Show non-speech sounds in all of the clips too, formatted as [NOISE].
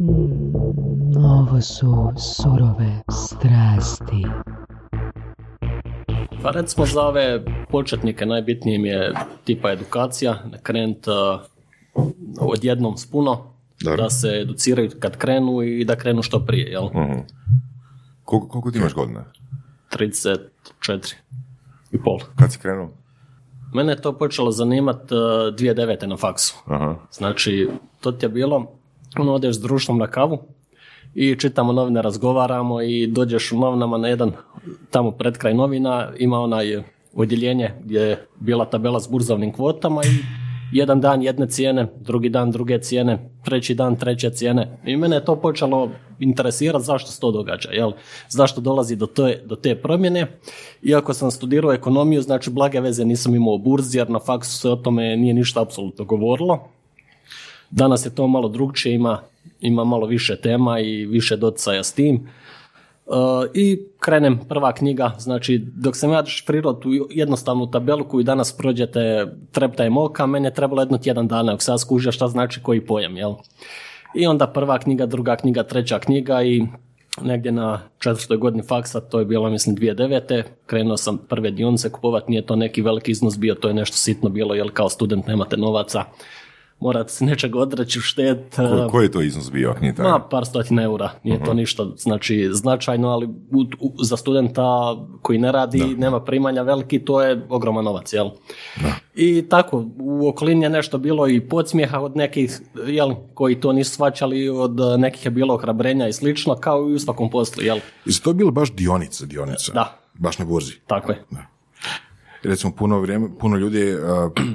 Mm, ovo su surove strasti. Pa recimo za ove početnike najbitnije mi je tipa edukacija, krenut uh, odjednom s puno, Dobro. da se educiraju kad krenu i da krenu što prije, jel? Mhm. Koliko, koliko ti imaš godina? 34 i pol. Kad si krenuo? Mene je to počelo zanimat uh, 2009. na faksu. Aha. Znači, to ti je bilo, ono, odeš s društvom na kavu i čitamo novine, razgovaramo i dođeš u novinama na jedan, tamo pred kraj novina, ima onaj odjeljenje gdje je bila tabela s burzovnim kvotama i jedan dan jedne cijene, drugi dan druge cijene, treći dan treće cijene. I mene je to počelo interesirati zašto se to događa, jel? zašto dolazi do te, do te promjene. Iako sam studirao ekonomiju, znači blage veze nisam imao burzi, jer na faksu se o tome nije ništa apsolutno govorilo. Danas je to malo drugčije, ima, ima malo više tema i više doticaja s tim. Uh, I krenem prva knjiga, znači dok sam ja šifrirao tu jednostavnu tabelu koju danas prođete treptajem oka, meni je trebalo jedno tjedan dana, dok sad skužio šta znači koji pojam, jel? I onda prva knjiga, druga knjiga, treća knjiga i negdje na četvrtoj godini faksa, to je bilo mislim 2009. Krenuo sam prve dionice kupovati, nije to neki veliki iznos bio, to je nešto sitno bilo, jer kao student nemate novaca, morate se nečega odreći, štet. Ko, koji je to iznos bio, nije? Ma, par stotina eura, nije to ništa znači značajno, ali u, u- za studenta koji ne radi, nema primanja veliki, to je ogroman novac, jel? I tako, u okolini je nešto bilo i podsmijeha od nekih, jel, koji to nisu shvaćali, od nekih je bilo ohrabrenja i slično, kao i u svakom poslu, jel? Jesu to bilo baš dionice, dionice? Da. Baš na burzi. Tako je. Recimo, puno, vrijeme, puno ljudi, uh,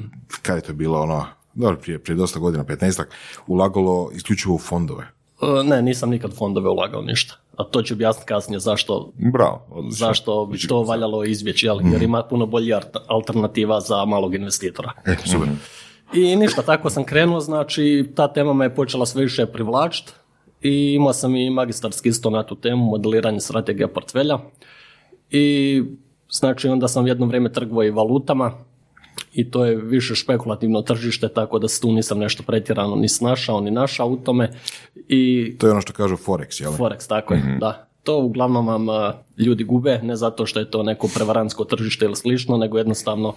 [CLEARS THROAT] kada je to bilo ono, dobro, prije, prije dosta godina, 15 ulagalo isključivo u fondove. E, Ne, nisam nikad fondove ulagao ništa. A to ću objasniti kasnije zašto, Bravo, odlično. zašto bi to valjalo izbjeći, jel? jer ima puno bolji alternativa za malog investitora. E, super. I ništa, tako sam krenuo, znači ta tema me je počela sve više privlačiti i imao sam i magistarski isto na tu temu, modeliranje strategija portfelja i znači onda sam jedno vrijeme trgovao i valutama i to je više špekulativno tržište, tako da se tu nisam nešto pretjerano ni snašao, ni našao u tome i To je ono što kažu Forex, jel? Forex, tako je, da. To uglavnom vam a, ljudi gube, ne zato što je to neko prevarantsko tržište ili slično, nego jednostavno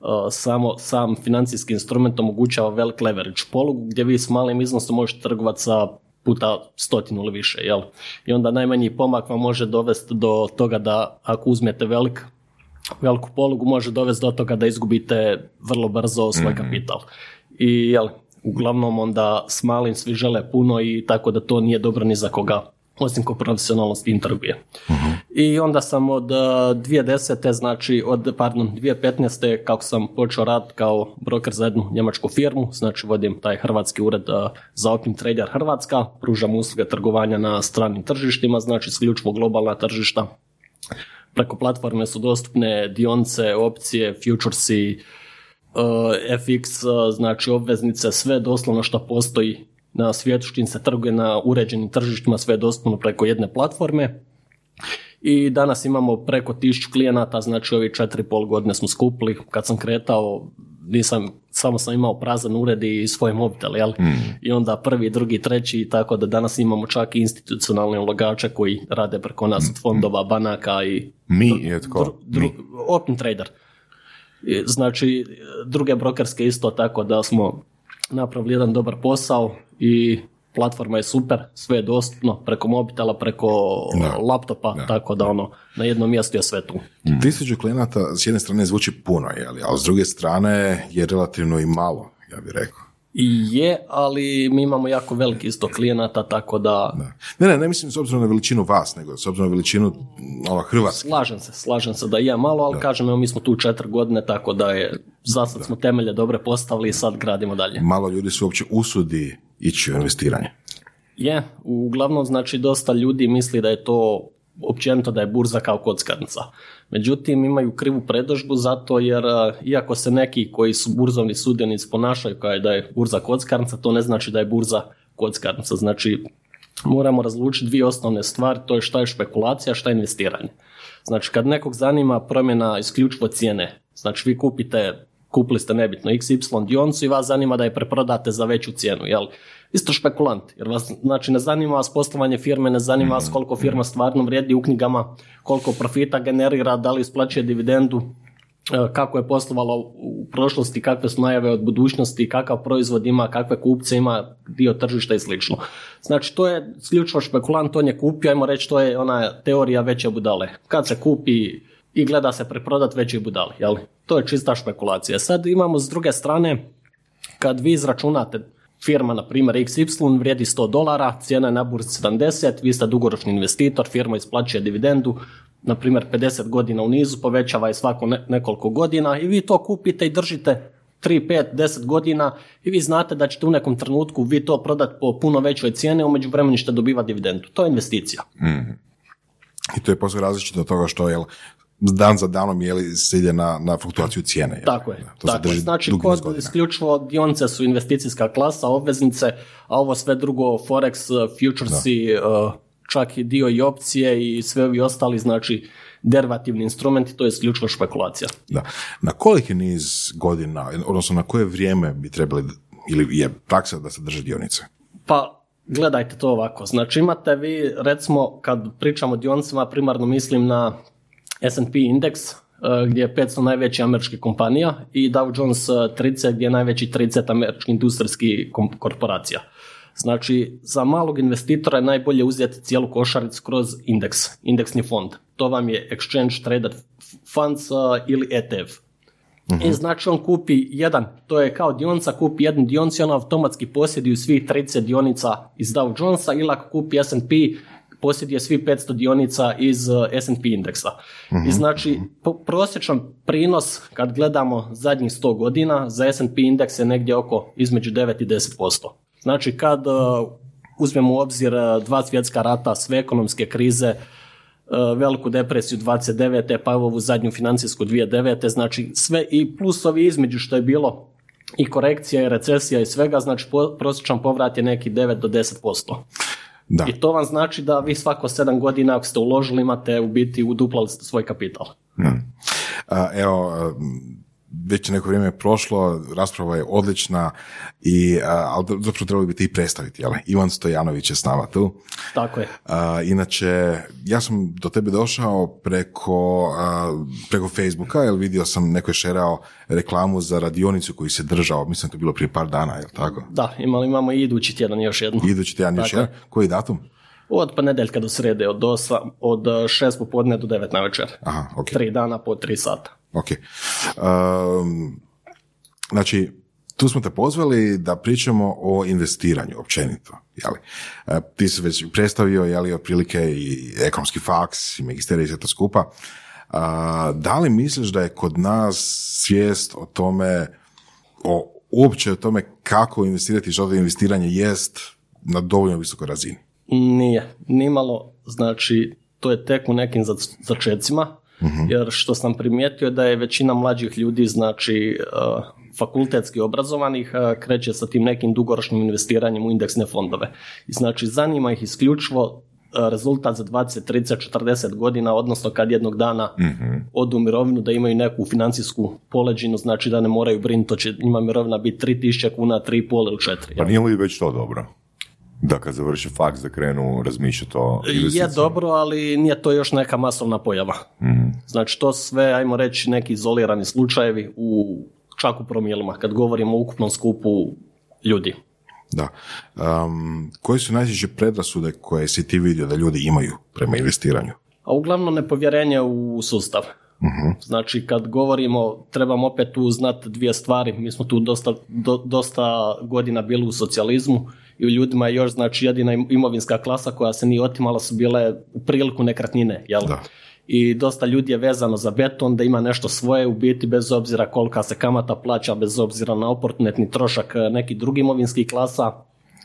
a, samo sam financijski instrument omogućava velik leverage polugu gdje vi s malim iznosom možete trgovati sa puta stotinu ili više, jel? I onda najmanji pomak vam može dovesti do toga da ako uzmete velik veliku polugu može dovesti do toga da izgubite vrlo brzo svoj kapital. I jel, uglavnom onda s malim svi žele puno i tako da to nije dobro ni za koga osim ko profesionalno s tim trguje. I onda sam od uh, 2010. znači od, pardon, 2015. kako sam počeo rad kao broker za jednu njemačku firmu, znači vodim taj hrvatski ured uh, za Optim Trader Hrvatska, pružam usluge trgovanja na stranim tržištima, znači isključivo globalna tržišta, preko platforme su dostupne dionice, opcije, futuresi, uh, FX, uh, znači obveznice, sve doslovno što postoji na svijetu, čim se trguje na uređenim tržištima, sve je dostupno preko jedne platforme. I danas imamo preko tisuću klijenata, znači ovi četiri i pol godine smo skupili. Kad sam kretao, nisam, samo sam imao prazan ured i svoj mobitel, jel? I onda prvi, drugi, treći, tako da danas imamo čak i institucionalne ulagače koji rade preko nas od fondova, banaka i Mi je tko? dru, dru, open trader. Znači, druge brokerske isto tako da smo napravili jedan dobar posao i platforma je super, sve je dostupno preko mobitela, preko Da. laptopa, tako da ono, na jednom mjestu je sve tu. Tisuću klijenata s jedne strane zvuči puno, jeli, ali s druge strane je relativno i malo, ja bih rekao. I je, ali mi imamo jako veliki isto klijenata, tako da Da. Ne, ne, ne mislim s obzirom na veličinu vas, nego s obzirom na veličinu ono, Hrvatske. slažem se, slažem se da je malo, ali kažem, evo mi smo tu četiri godine, tako da je, za sad smo temelje dobre postavili i sad gradimo dalje. Malo ljudi se uopće usudi ići u investiranje. Je, uglavnom znači dosta ljudi misli da je to općenito da je burza kao kockarnica. Međutim, imaju krivu predožbu zato jer a, iako se neki koji su burzovni sudionici ponašaju kao da je burza kockarnica, to ne znači da je burza kockarnica. Znači, moramo razlučiti dvije osnovne stvari, to je šta je špekulacija, šta je investiranje. Znači, kad nekog zanima promjena isključivo cijene, znači vi kupite kupili ste nebitno XY dionicu i vas zanima da je preprodate za veću cijenu, jel? Isto špekulant, jer vas, znači ne zanima vas poslovanje firme, ne zanima vas koliko firma stvarno vrijedi u knjigama, koliko profita generira, da li isplaćuje dividendu, e, kako je poslovalo u prošlosti, kakve su najave od budućnosti, kakav proizvod ima, kakve kupce ima, dio tržišta i slično. Znači to je isključivo špekulant, on je kupio, ajmo reći, to je ona teorija veće budale. Kad se kupi i gleda se preprodat veće budale, jel? To je čista špekulacija. Sad imamo s druge strane, kad vi izračunate firma, na primjer XY, vrijedi 100 dolara, cijena je na burzi 70, vi ste dugoročni investitor, firma isplaćuje dividendu, na primjer 50 godina u nizu, povećava je svako ne- nekoliko godina i vi to kupite i držite 3, 5, 10 godina i vi znate da ćete u nekom trenutku vi to prodati po puno većoj cijeni, a u međuvremenu ćete dobivati dividendu. To je investicija. I to je posve različito od toga što je dan za danom je li se ide na, na fluktuaciju cijene. Tako je. Da, To Tako je. Znači, kod isključivo dionice su investicijska klasa, obveznice, a ovo sve drugo, Forex, futuresi, uh, čak i dio i opcije i sve ovi ostali, znači, derivativni instrumenti, to je isključivo špekulacija. Da. Na koliki niz godina, odnosno na koje vrijeme bi trebali, ili je praksa da se drže dionice? Pa, gledajte to ovako. Znači, imate vi, recimo, kad pričamo o dionicama, primarno mislim na S&P indeks, eh, gdje je 500 najvećih američkih kompanija i Dow Jones eh, 30 gdje je najveći 30 američkih industrijskih korporacija. Znači, za malog investitora je najbolje uzeti cijelu košaricu kroz indeks, indeksni fond. To vam je Exchange Traded Funds eh, ili ETF. I znači on kupi jedan, to je kao dionica, kupi jednu dionicu i on automatski posjeduje svih 30 dionica iz Dow Jonesa ili ako kupi S&P posjeduje svih 500 dionica iz uh, S&P indeksa. I znači po- prosječan prinos kad gledamo zadnjih 100 godina za S&P indeks je negdje oko između 9 i 10%. Znači kad uh, uzmemo u obzir uh, dva svjetska rata, sve ekonomske krize, veliku depresiju 29. pa ovu zadnju financijsku 2009. Znači sve i plusovi između što je bilo i korekcija i recesija i svega, znači prosječan povrat je neki 9 do 10%. Da. I to vam znači da vi svako 7 godina ako ste uložili imate u biti uduplali svoj kapital. A, evo, već neko vrijeme je prošlo, rasprava je odlična, i, ali zapravo trebali bi ti i predstaviti, jel? Ivan Stojanović je s nama tu. Tako je. A, inače, ja sam do tebe došao preko, a, preko Facebooka, jer vidio sam neko je šerao reklamu za radionicu koju se držao, mislim da je to bilo prije par dana, jel tako? Da, imali imamo i idući tjedan još jednu. Idući tjedan još jedan. Koji datum? Od ponedjeljka do srede, od, osa, od 6 popodne do 9 na večer. Aha, ok. Tri dana po tri sata. Ok. Um, znači, tu smo te pozvali da pričamo o investiranju općenito. Jeli? E, ti si već predstavio jeli, otprilike i ekonomski faks i magisterij i sve to skupa. A, da li misliš da je kod nas svijest o tome, o, uopće o tome kako investirati i što to investiranje jest na dovoljno visokoj razini? Nije, nimalo, znači to je tek u nekim zac- začecima, jer što sam primijetio da je većina mlađih ljudi, znači uh, fakultetski obrazovanih, uh, kreće sa tim nekim dugoročnim investiranjem u indeksne fondove. I znači zanima ih isključivo uh, rezultat za 20, 30, 40 godina, odnosno kad jednog dana odu u mirovinu da imaju neku financijsku poleđinu, znači da ne moraju brinuti, to će njima mirovina biti 3000 kuna, 3,5 ili 4. Pa nije li već to dobro? Da kad završe faks da krenu razmišljati o Je dobro, ali nije to još neka masovna pojava. Znači to sve, ajmo reći, neki izolirani slučajevi u čak u promilima, kad govorimo o ukupnom skupu ljudi. Da. Um, koje su najčešće predrasude koje si ti vidio da ljudi imaju prema investiranju? A uglavnom nepovjerenje u sustav. Znači kad govorimo, trebamo opet tu znati dvije stvari. Mi smo tu dosta, do- dosta godina bili u socijalizmu i u ljudima je još znači jedina im- imovinska klasa koja se nije otimala su bile u priliku nekretnine. Jel? Da. I dosta ljudi je vezano za beton, da ima nešto svoje u biti bez obzira kolika se kamata plaća, bez obzira na oportunetni trošak eh, nekih drugih imovinskih klasa.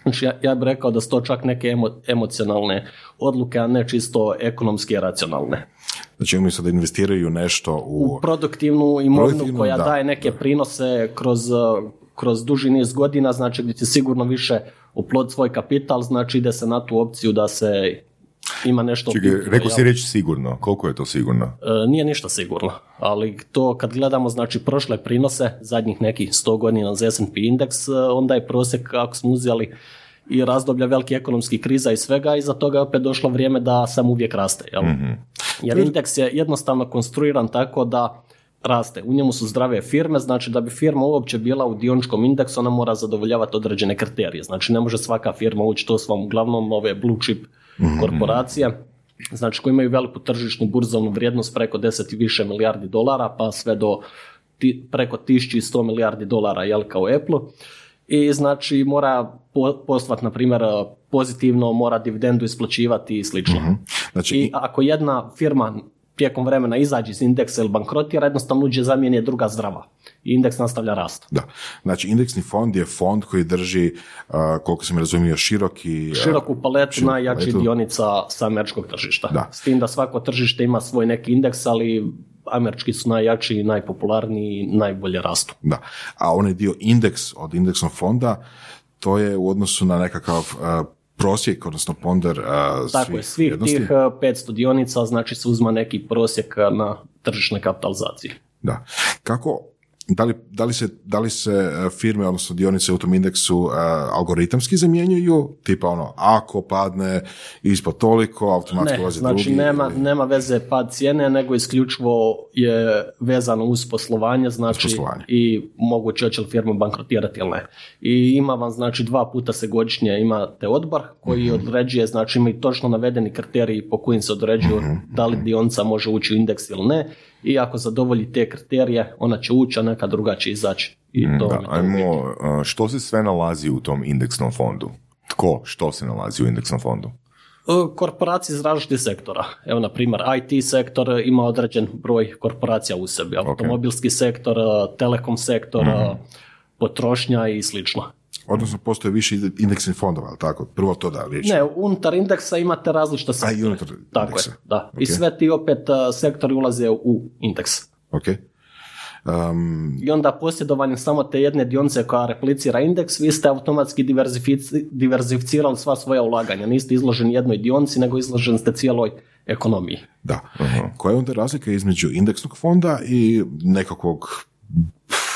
Znači ja, ja bih rekao da su to čak neke emo- emocionalne odluke, a ne čisto ekonomski racionalne. Znači umjesto da investiraju nešto u... U produktivnu imovinu koja da, daje neke prinose kroz, uh, kroz duži niz godina, znači gdje će sigurno više oplod svoj kapital, znači ide se na tu opciju da se ima nešto... Čekaj, rekao si reći sigurno. Koliko je to sigurno? E, nije ništa sigurno, ali to kad gledamo znači prošle prinose zadnjih nekih 100 godina za S&P indeks, e, onda je prosjek ako smo uzeli i razdoblja velikih ekonomskih kriza i svega i za toga je opet došlo vrijeme da sam uvijek raste. Jel? Jer indeks je jednostavno konstruiran tako da raste. U njemu su zdrave firme, znači da bi firma uopće bila u dioničkom indeksu, ona mora zadovoljavati određene kriterije. Znači ne može svaka firma ući, to su vam uglavnom ove blue chip korporacije, znači koji imaju veliku tržišnu burzovnu vrijednost preko 10 i više milijardi dolara, pa sve do ti, preko 1100 milijardi dolara, jel, kao Apple. I znači mora po, poslovati, na primjer, pozitivno, mora dividendu isplaćivati i slično. Znači, I ako jedna firma tijekom vremena izađe iz indeksa ili bankrotira, jednostavno uđe zamijeni je druga zdrava. I indeks nastavlja rast. Da. Znači, indeksni fond je fond koji drži, uh, koliko sam razumio, široki... uh, Široku paletu široku najjačih paletu. dionica sa američkog tržišta. Da. S tim da svako tržište ima svoj neki indeks, ali američki su najjači, najpopularniji i najbolje rastu. Da. A onaj dio indeks od indeksnog fonda, to je u odnosu na nekakav uh, prosjek, odnosno ponder uh, Tako je, svih tih uh, 500 dionica znači se uzma neki prosjek uh, na tržišnoj kapitalizaciji. Da. Kako, da li, da li se, da li se uh, firme, odnosno dionice u tom indeksu uh, algoritamski zamjenjuju? Tipa ono, ako padne ispod toliko, automatski Ne, ulazi znači drugi. nema, ili- nema veze pad cijene, nego isključivo je vezano uz poslovanje, znači poslovanje. i moguće hoće li firma bankrotirati ili ne. I ima vam znači dva puta se godišnje imate odbor koji Mhm. određuje, znači ima i točno navedeni kriteriji po kojim se određuju Mhm, da li dionica može ući u indeks ili ne i ako zadovolji te kriterije ona će ući, a neka druga će izaći. I to Da, je to uvijek. ajmo, što se sve nalazi u tom indeksnom fondu? Tko, što se nalazi u indeksnom fondu? E, Korporacije iz različitih sektora. Evo, na primjer, IT sektor ima određen broj korporacija u sebi. Automobilski sektor, e, telekom sektor, e, potrošnja i slično. Odnosno, postoje više indeksnih fondova, ali tako? Prvo to da riječ. Ne, unutar indeksa imate različite A sektore. i unutar Tako indeksa. je, da. I Ok. sve ti opet e, sektori ulaze u indeks. Ok. Um, I onda posjedovanjem samo te jedne dionice koja replicira indeks, vi ste automatski diverzifici- diverzificirali sva svoja ulaganja. Niste izloženi jednoj dionici, nego izloženi ste cijeloj ekonomiji. da. Koja je onda razlika između indeksnog fonda i nekakvog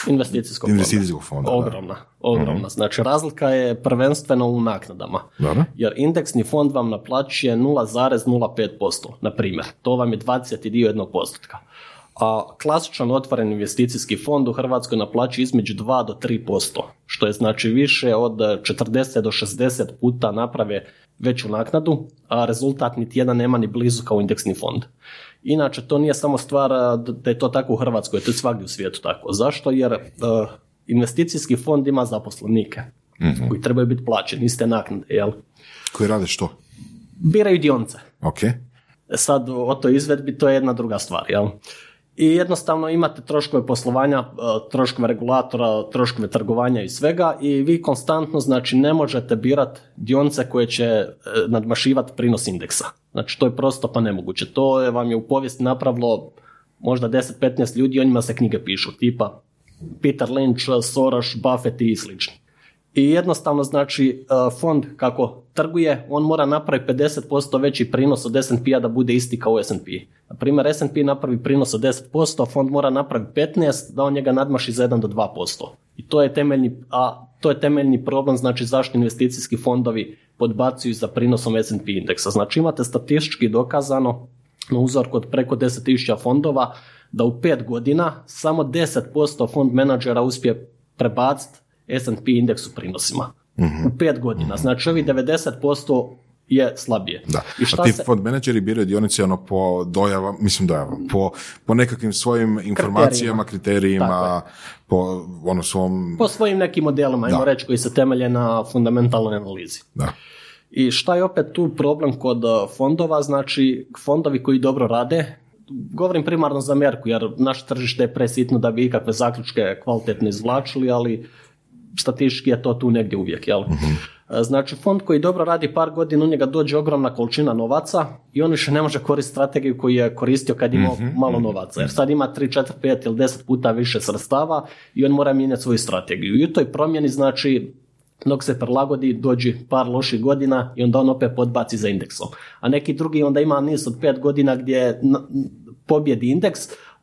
Investicijskog fonda. investicijskog fonda? da. Ogromna, ogromna. Znači razlika je prvenstveno u naknadama. Dobro. Jer indeksni fond vam naplaćuje 0,05%, na primjer. To vam je 20 dio jednog postotka. A klasičan otvoren investicijski fond u Hrvatskoj naplaćuje između 2 do 3%, što je znači više od 40 do 60 puta naprave veću naknadu, a rezultat niti jedan nema ni blizu kao indeksni fond. Inače, to nije samo stvar da je to tako u Hrvatskoj, to je svagdje u svijetu tako. Zašto? Jer e, investicijski fond ima zaposlenike koji trebaju biti plaćeni, iste naknade, jel? Koji rade što? Biraju dionice. Ok. Sad o toj izvedbi to je jedna druga stvar, jel? I jednostavno imate troškove poslovanja, e, troškove regulatora, troškove trgovanja i svega i vi konstantno znači ne možete birati dionice koje će e, nadmašivati prinos indeksa. Znači to je prosto pa nemoguće. To je, vam je u povijesti napravilo možda 10-15 ljudi i o njima se knjige pišu, tipa Peter Lynch, Soros, Buffett i slični. I jednostavno znači e, fond kako trguje, on mora napraviti 50% veći prinos od S&P-a da bude isti kao S&P. Na primjer, S&P napravi prinos od 10%, fond mora napraviti 15% da on njega nadmaši za 1 do 2%. I to je temeljni, a to je temeljni problem, znači zašto investicijski fondovi podbacuju za prinosom S&P indeksa. Znači imate statistički dokazano na uzorku od preko 10.000 fondova da u 5 godina samo 10% fond menadžera uspije prebaciti S&P indeks u prinosima. U pet godina. Znači ovi 90% je slabije. Da. I šta A ti se... fond menadžeri biraju dionice ono po dojava, mislim dojava, po, po nekakvim svojim informacijama, kriterijima, po ono svom... Po svojim nekim modelima, ajmo reći, koji se temelje na fundamentalnoj analizi. Da. I šta je opet tu problem kod uh, fondova? Znači, fondovi koji dobro rade, govorim primarno za Ameriku, jer naše tržište je presitno da bi ikakve zaključke kvalitetno izvlačili, ali statistički je to tu negdje uvijek, jel? Znači, fond koji dobro radi par godina, u njega dođe ogromna količina novaca i on više ne može koristiti strategiju koju je koristio kad imao malo novaca. Jer sad ima 3, 4, 5 ili 10 puta više sredstava i on mora mijenjati svoju strategiju. I u toj promjeni, znači, dok se prilagodi, dođe par loših godina i onda on opet podbaci za indeksom. A neki drugi onda ima niz od pet godina gdje pobjedi indeks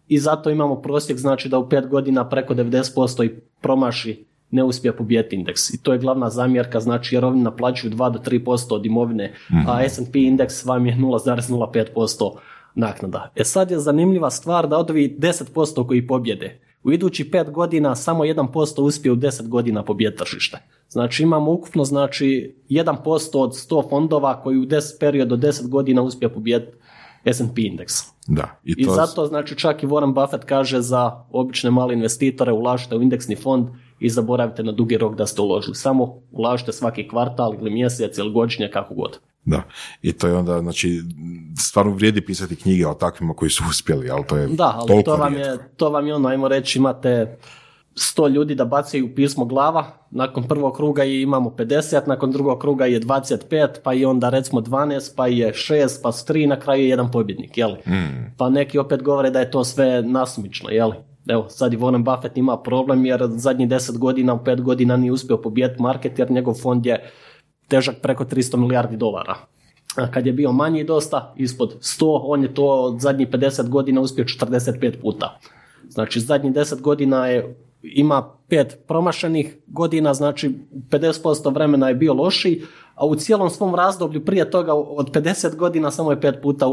i zato imamo prosjek, znači da u pet godina preko 90% i promaši ne uspije pobijeti indeks. I to je glavna zamjerka, znači jer oni naplaćuju 2 do 3% od imovine, a S&P indeks vam je 0,05% naknada. E sad je zanimljiva stvar da od ovih 10% koji pobjede, u idući 5 godina samo 1% uspije u 10 godina pobijeti tržište. Znači imamo ukupno znači 1% od 100 fondova koji u 10 period od 10 godina uspije pobijeti S&P indeks. Da, i I to zato znači čak i Warren Buffett kaže za obične male investitore ulažite u indeksni fond i zaboravite na dugi rok da ste uložili. Samo ulažite svaki kvartal ili mjesec ili godišnje kako god. Da, i to je onda, znači, stvarno vrijedi pisati knjige o takvima koji su uspjeli, ali to je Da, ali to vam, rijetko. je, to vam je ono, ajmo reći, imate 100 ljudi da bacaju pismo glava, nakon prvog kruga i imamo 50, nakon drugog kruga je 25, pa i onda recimo 12, pa je 6, pa su 3, na kraju je jedan pobjednik, jeli? Pa neki opet govore da je to sve nasumično, jeli? Evo, sad i Warren Buffett ima problem jer zadnjih 10 godina, u 5 godina nije uspio pobijeti market jer njegov fond je težak preko 300 milijardi dolara. A kad je bio manji dosta, ispod 100, on je to od zadnjih 50 godina uspio 45 puta. Znači, zadnjih 10 godina je, ima pet promašenih godina, znači 50% vremena je bio lošiji, a u cijelom svom razdoblju prije toga od 50 godina samo je pet puta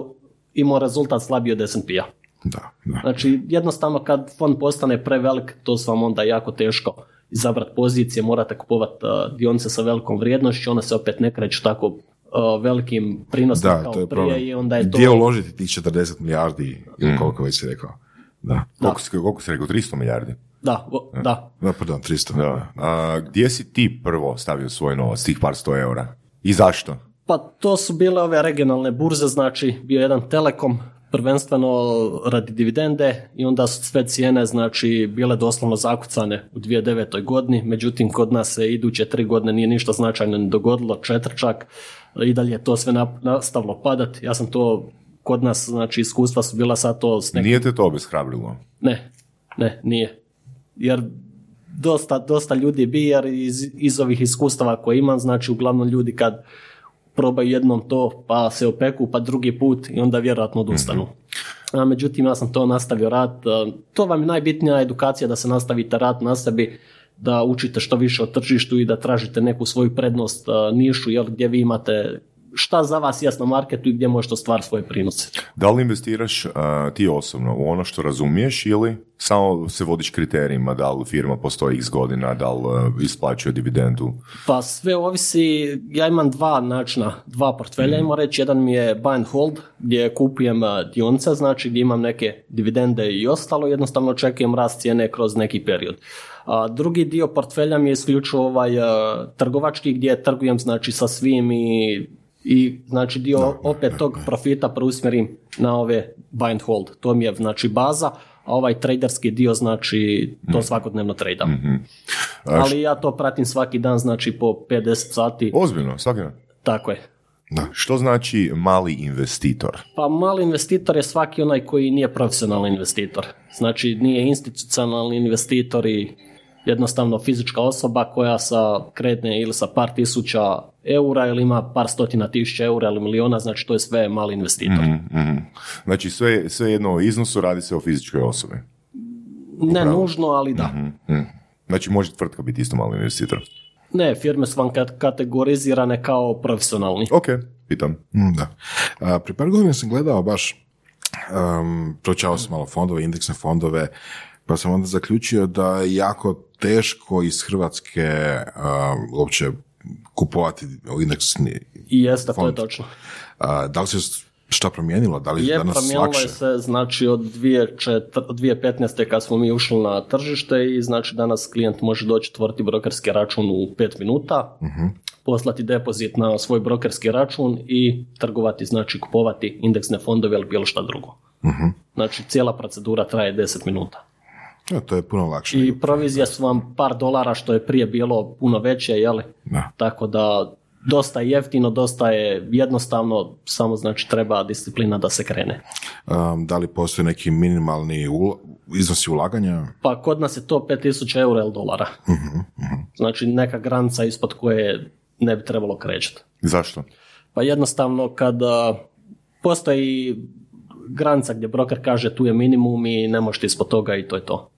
imao rezultat slabiji od S&P-a. Da, da. Znači, jednostavno kad fond postane prevelik, to su vam onda jako teško izabrati pozicije, morate kupovati uh, dionice sa velikom vrijednošću, one se opet ne kreću tako uh, velikim prinosima Da, kao to je prije problem. i onda je to... Gdje uložiti tih 40 milijardi ili koliko već si rekao? Da. Koliko, si, koliko si rekao? 300 milijardi? Da, vo- da. Da, pardon, 300. Da. A, gdje si ti prvo stavio svoj novac, tih par sto eura? I zašto? Pa to su bile ove regionalne burze, znači bio je jedan telekom, prvenstveno radi dividende i onda su sve cijene znači bile doslovno zakucane u 2009. godini, međutim kod nas se iduće tri godine nije ništa značajno ne dogodilo, četiri čak i dalje je to sve nastavilo padati. Ja sam to kod nas, znači iskustva su bila sad to s nekim Nije te to obeshrabrilo? ne, ne, nije. Jer dosta, dosta ljudi bi, jer iz, iz ovih iskustava koje imam, znači uglavnom ljudi kad probaju jednom to, pa se opeku, pa drugi put i onda vjerojatno odustanu. A međutim, ja sam to nastavio rad. To vam je najbitnija edukacija da se nastavite rad na sebi, da učite što više o tržištu i da tražite neku svoju prednost, nišu, jel, gdje vi imate šta za vas jasno marketu i gdje možete ostvariti svoje prinose. Da li investiraš a, ti osobno u ono što razumiješ ili samo se vodiš kriterijima da li firma postoji x godina, da li a, isplaćuje dividendu? Pa sve ovisi, ja imam dva načina, dva portfelja, imamo reći, jedan mi je buy and hold, gdje kupujem a, dionice, znači gdje imam neke dividende i ostalo, jednostavno očekujem rast cijene kroz neki period. A drugi dio portfelja mi je isključivo ovaj a, trgovački, gdje trgujem znači sa svim i i znači dio opet tog profita preusmjerim na ove buy and hold. To mi je znači baza, a ovaj traderski dio znači to svakodnevno tradam. Ali ja to pratim svaki dan, znači po 50 sati. Ozbiljno, svaki dan. Tako je. Što znači mali investitor? Pa mali investitor je svaki onaj koji nije profesionalni investitor. Znači nije institucionalni investitor i jednostavno fizička osoba koja sa kredne ili sa par tisuća eura ili ima par stotina tisuća eura ili miliona, znači to je sve mali investitor. Mhm. Znači sve, sve jedno o iznosu radi se o fizičkoj osobi. Ne nužno, ali da. Mhm. Znači može tvrtka biti isto mali investitor. Ne, firme su vam kat- kategorizirane kao profesionalni. Ok, pitam. Mm, Da. A, prije par godina sam gledao baš, um, proučavao sam malo fondove, indeksne fondove, pa sam onda zaključio da je jako teško iz Hrvatske um, uopće kupovati indeksni I jeste, to je fond. točno. A, da li se šta promijenilo? Da li je danas promijenilo lakše? je se znači od 2004 od 2015. kad smo mi ušli na tržište i znači danas klijent može doći otvoriti brokerski račun u 5 minuta, Mhm. poslati depozit na svoj brokerski račun i trgovati, znači kupovati indeksne fondove ili bilo šta drugo. Mhm. Znači cijela procedura traje 10 minuta. Ja, to je puno lakše. I provizije su vam par dolara što je prije bilo puno veće, jeli? Da. Tako da dosta je jeftino, dosta je jednostavno, samo znači treba disciplina da se krene. Um, da li postoji neki minimalni ula- iznosi ulaganja? Pa kod nas je to 5000 eura ili dolara. Znači neka granica ispod koje ne bi trebalo krećati. Zašto? Pa jednostavno kada postoji granica gdje broker kaže tu je minimum i ne možete ispod toga i to je to.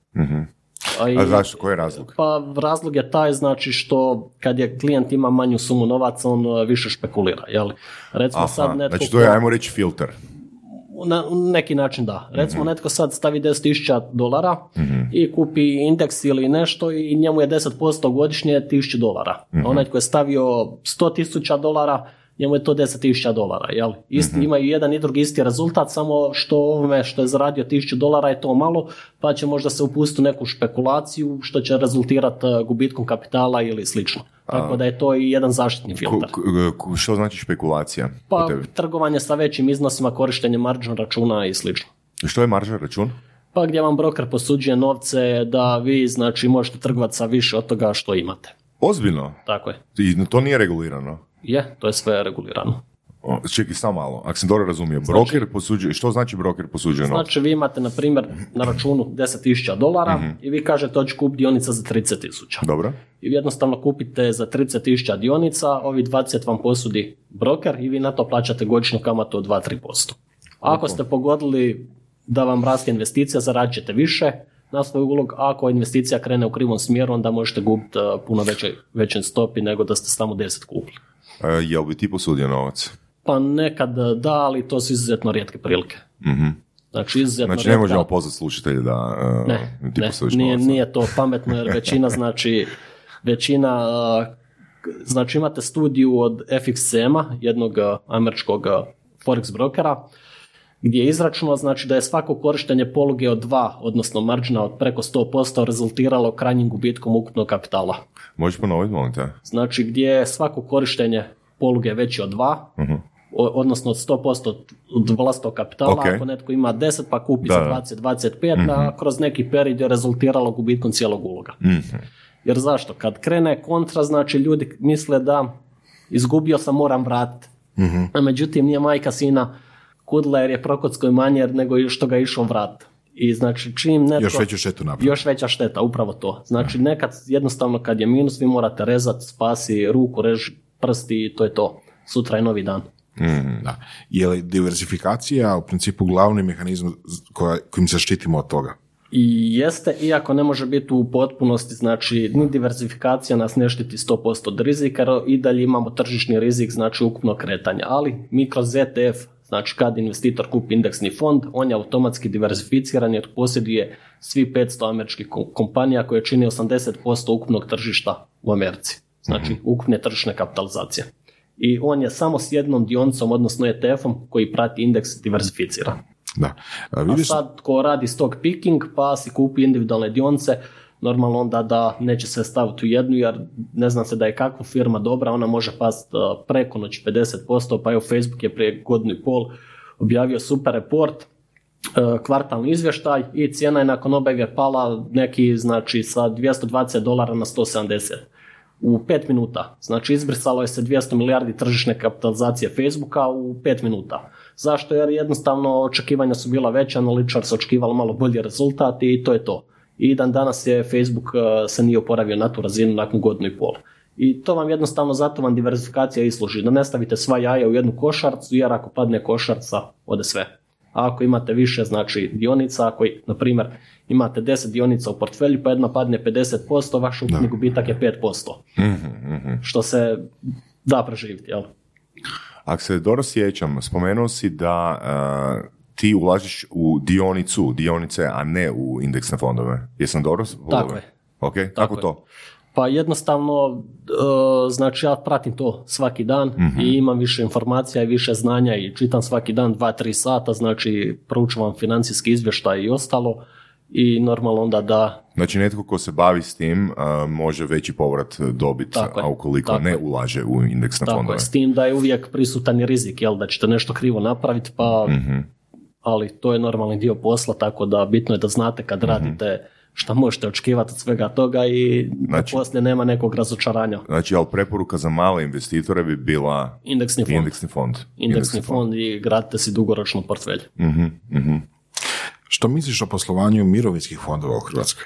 I- A zašto? Koji je razlog? Pa razlog je taj znači što kad je klijent ima manju sumu novaca on uh, više špekulira, jel? Recimo sad Aha, netko znači to je, ajmo reći, filter. na neki način da. Recimo Mhm. netko sad stavi 10.000 dolara i kupi indeks ili nešto i njemu je 10% godišnje 1000 dolara. Mhm. A onaj tko je stavio 100.000 dolara, njemu je to 10.000 dolara. Jel? Isti, Mhm. Imaju jedan i drugi isti rezultat, samo što ovome što je zaradio 1000 dolara je to malo, pa će možda se upustiti u neku špekulaciju što će rezultirati uh, gubitkom kapitala ili slično. Tako da je to i jedan zaštitni filter. ko- ko- što znači špekulacija? Pa trgovanje sa većim iznosima, korištenje margin računa i slično. Što je marža račun? Pa gdje vam broker posuđuje novce da vi znači možete trgovati sa više od toga što imate. Ozbiljno. Tako je. I to nije regulirano. Je, to je sve regulirano. Čekaj, samo malo. Ako sam dobro razumio, broker posuđuje, što znači broker posuđuje novce? Znači vi imate na primjer na računu 10.000 dolara i vi kažete hoću kupiti dionica za 30.000. Dobro. I vi jednostavno kupite za 30.000 dionica, ovi 20 vam posudi broker i vi na to plaćate godišnju kamatu od 2-3%. Ako ste pogodili da vam raste investicija, zaradit ćete više na svoj ulog, a ako investicija krene u krivom smjeru, onda možete gubiti uh, puno većoj, većoj stopi nego da ste samo 10 kupili. E, jel bi ti posudio novac? Pa nekad da, ali to su izuzetno rijetke prilike. Znači, izuzetno Znači ne rijetka- možemo pozvati slušatelje da e, ne, ti ne, posudiš nije, novac. nije to pametno jer većina [LAUGHS] znači većina uh, znači imate studiju od FXCM-a, jednog uh, američkog uh, forex brokera, gdje je izračunao znači da je svako korištenje poluge od 2, odnosno margina od preko 100% rezultiralo krajnjim gubitkom ukupnog kapitala. Možeš ponoviti, molim te? Znači gdje je svako korištenje poluge veće od 2, o- odnosno od 100% od vlastitog kapitala, Ok. ako netko ima 10 pa kupi Da, za da. 20-25, a kroz neki period je rezultiralo gubitkom cijelog uloga. Mhm. Jer zašto? Kad krene kontra, znači ljudi misle da izgubio sam, moram vratiti. A međutim, nije majka sina kudla jer je prokockoj manje nego što ga je išao vrat. I znači čim netko... Još veću štetu napravi. Još veća šteta, upravo to. Znači nekad jednostavno kad je minus vi morate rezati, spasi ruku, reži prsti i to je to. Sutra je novi dan. Da. Je li diversifikacija u principu glavni mehanizam koja, kojim se štitimo od toga? I jeste, iako ne može biti u potpunosti, znači ni diversifikacija nas ne štiti 100% od rizika, jer i dalje imamo tržišni rizik, znači ukupno kretanje, ali mi kroz ETF, znači kad investitor kupi indeksni fond, on je automatski diversificiran jer posjeduje svi 500 američkih ko- kompanija koje čini 80% ukupnog tržišta u Americi, znači ukupne tržišne kapitalizacije. I on je samo s jednom dionicom, odnosno ETF-om koji prati indeks diversificiran. Da. A A vidiš, sad ko radi stock picking pa si kupi individualne dionice, normalno onda da neće se staviti u jednu jer ne znam se da je kakva firma dobra, ona može past uh, preko noći 50%, pa evo Facebook je prije godinu i pol objavio super report, uh, kvartalni izvještaj i cijena je nakon objave pala neki znači sa 220 dolara na 170 u 5 minuta. Znači izbrisalo je se 200 milijardi tržišne kapitalizacije Facebooka u 5 minuta. Zašto? Jer jednostavno očekivanja su bila veća, analitičar se očekivalo malo bolji rezultat i to je to. I dan danas je Facebook eh, se nije oporavio na tu razinu nakon godinu i pol. I to vam jednostavno, zato vam diversifikacija i služi, da ne stavite sva jaja u jednu košarcu, jer ako padne košarca, ode sve. A ako imate više, znači dionica, ako, na primjer, imate 10 dionica u portfelju, pa jedna padne 50%, vaš ukupni gubitak je 5%. Što se da preživjeti, jel? Ako se dobro sjećam, spomenuo si da uh, ti ulažiš u dionicu, dionice, a ne u indeksne fondove. Jesam dobro? Tako je. Ok, kako Tako je. to? Pa jednostavno, e, znači ja pratim to svaki dan i imam više informacija i više znanja i čitam svaki dan 2-3 sata, znači proučavam financijski izvještaj i ostalo i normalno onda da Znači netko ko se bavi s tim uh, može veći povrat dobiti, Tako a ukoliko tako ne je. ulaže u indeksne tako fondove. je, s tim da je uvijek prisutan i rizik, jel, da ćete nešto krivo napraviti, pa ali to je normalni dio posla, tako da bitno je da znate kad radite šta možete očekivati od svega toga i Znači- da poslije nema nekog razočaranja. Znači, ali preporuka za male investitore bi bila Indeksni fond. indeksni fond. Indeksni fond i gradite si dugoročno portfelj. što misliš o poslovanju mirovinskih fondova u Hrvatskoj?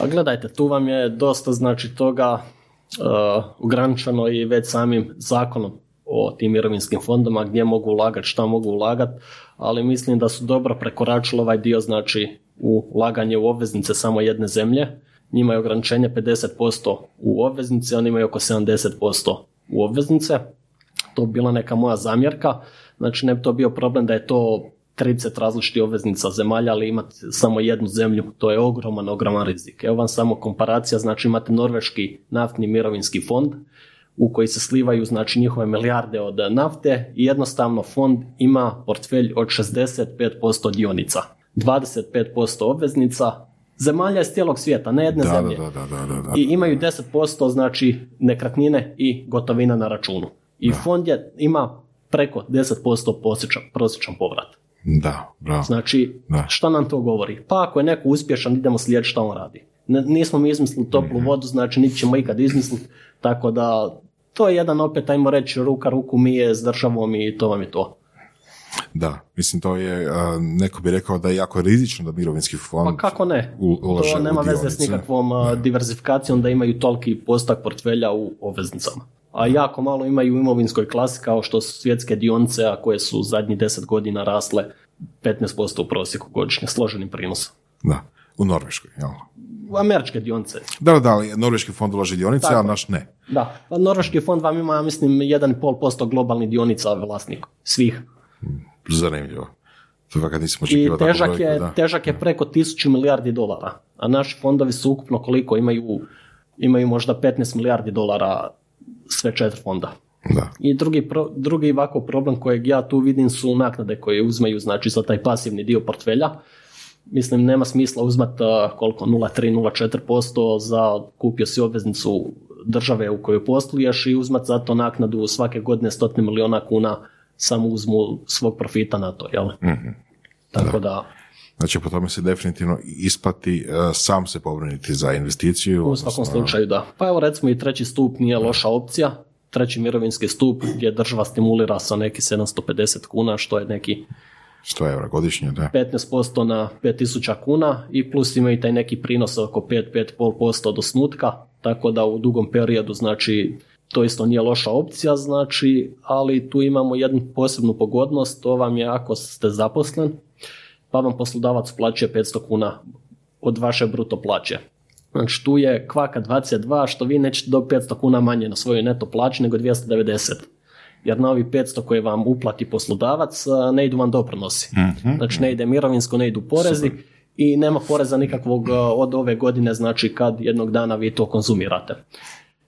A gledajte, tu vam je dosta znači toga uh, ograničeno i već samim zakonom o tim mirovinskim fondama gdje mogu ulagati, šta mogu ulagati, ali mislim da su dobro prekoračili ovaj dio znači u ulaganje u obveznice samo jedne zemlje njima je ograničenje 50% u obveznice, oni imaju oko 70% u obveznice. To bi bila neka moja zamjerka. Znači ne bi to bio problem da je to 30 različitih obveznica zemalja, ali imate samo jednu zemlju, to je ogroman, ogroman rizik. Evo vam samo komparacija, znači imate norveški naftni mirovinski fond u koji se slivaju znači njihove milijarde od nafte i jednostavno fond ima portfelj od 65% dionica, 25% obveznica, zemalja iz cijelog svijeta, ne jedne Da, zemlje. da, da, da, da, da. I imaju 10% znači nekretnine i gotovina na računu. I fond je, ima preko 10% prosječan, prosječan povrat. Da, bravo. Znači, Da. šta nam to govori? Pa ako je neko uspješan, idemo slijediti šta on radi. Ne- nismo mi izmislili toplu vodu, znači niti ćemo ikad izmisliti, tako da to je jedan opet, ajmo reći, ruka ruku mije s državom i to vam je to. Da, mislim to je, neko bi rekao da je jako rizično da mirovinski fond Pa kako ne? ulaže To u nema veze s nikakvom a, diversifikacijom da imaju toliki postak portfelja u obveznicama. A jako malo imaju u imovinskoj klasi kao što su svjetske dionice, a koje su zadnjih 10 godina rasle 15% u prosjeku godišnje, složenim prinosom. Da, u Norveškoj, jel? U američke dionice. Da, da, ali norveški fond ulaže dionice, Tako. a naš ne. Da, pa norveški fond vam ima, ja mislim, 1,5% globalnih dionica vlasnik svih. Zanimljivo. To fakat nismo I težak je, da. težak je preko 1000 milijardi dolara. A naši fondovi su ukupno koliko imaju, imaju možda 15 milijardi dolara sve četiri fonda. Da. I drugi, pro- drugi ovako problem kojeg ja tu vidim su naknade koje uzmaju znači za taj pasivni dio portfelja. Mislim, nema smisla uzmat a, koliko 0,3-0,4% za kupio si obveznicu države u kojoj posluješ i uzmat za to naknadu svake godine stotine miliona kuna samo uzmu svog profita na to, jel? Tako da, Znači, po tome se definitivno isplati e, sam se pobriniti za investiciju. u svakom odnosno- slučaju da. Pa evo recimo i treći stup nije loša opcija. Treći mirovinski stup gdje država stimulira sa neki 750 kuna, što je neki 100 eura godišnje, da. 15% na 5000 kuna i plus imaju taj neki prinos oko 5-5,5% do snutka, tako da u dugom periodu znači to isto nije loša opcija, znači, ali tu imamo jednu posebnu pogodnost, to vam je ako ste zaposlen, pa vam poslodavac plaćuje 500 kuna od vaše bruto plaće. Znači tu je kvaka 22, što vi nećete do 500 kuna manje na svojoj neto plaći nego 290. Jer na ovi 500 koje vam uplati poslodavac ne idu vam doprinosi. Znači ne ide mirovinsko, ne idu porezi i nema poreza nikakvog od ove godine, znači kad jednog dana vi to konzumirate.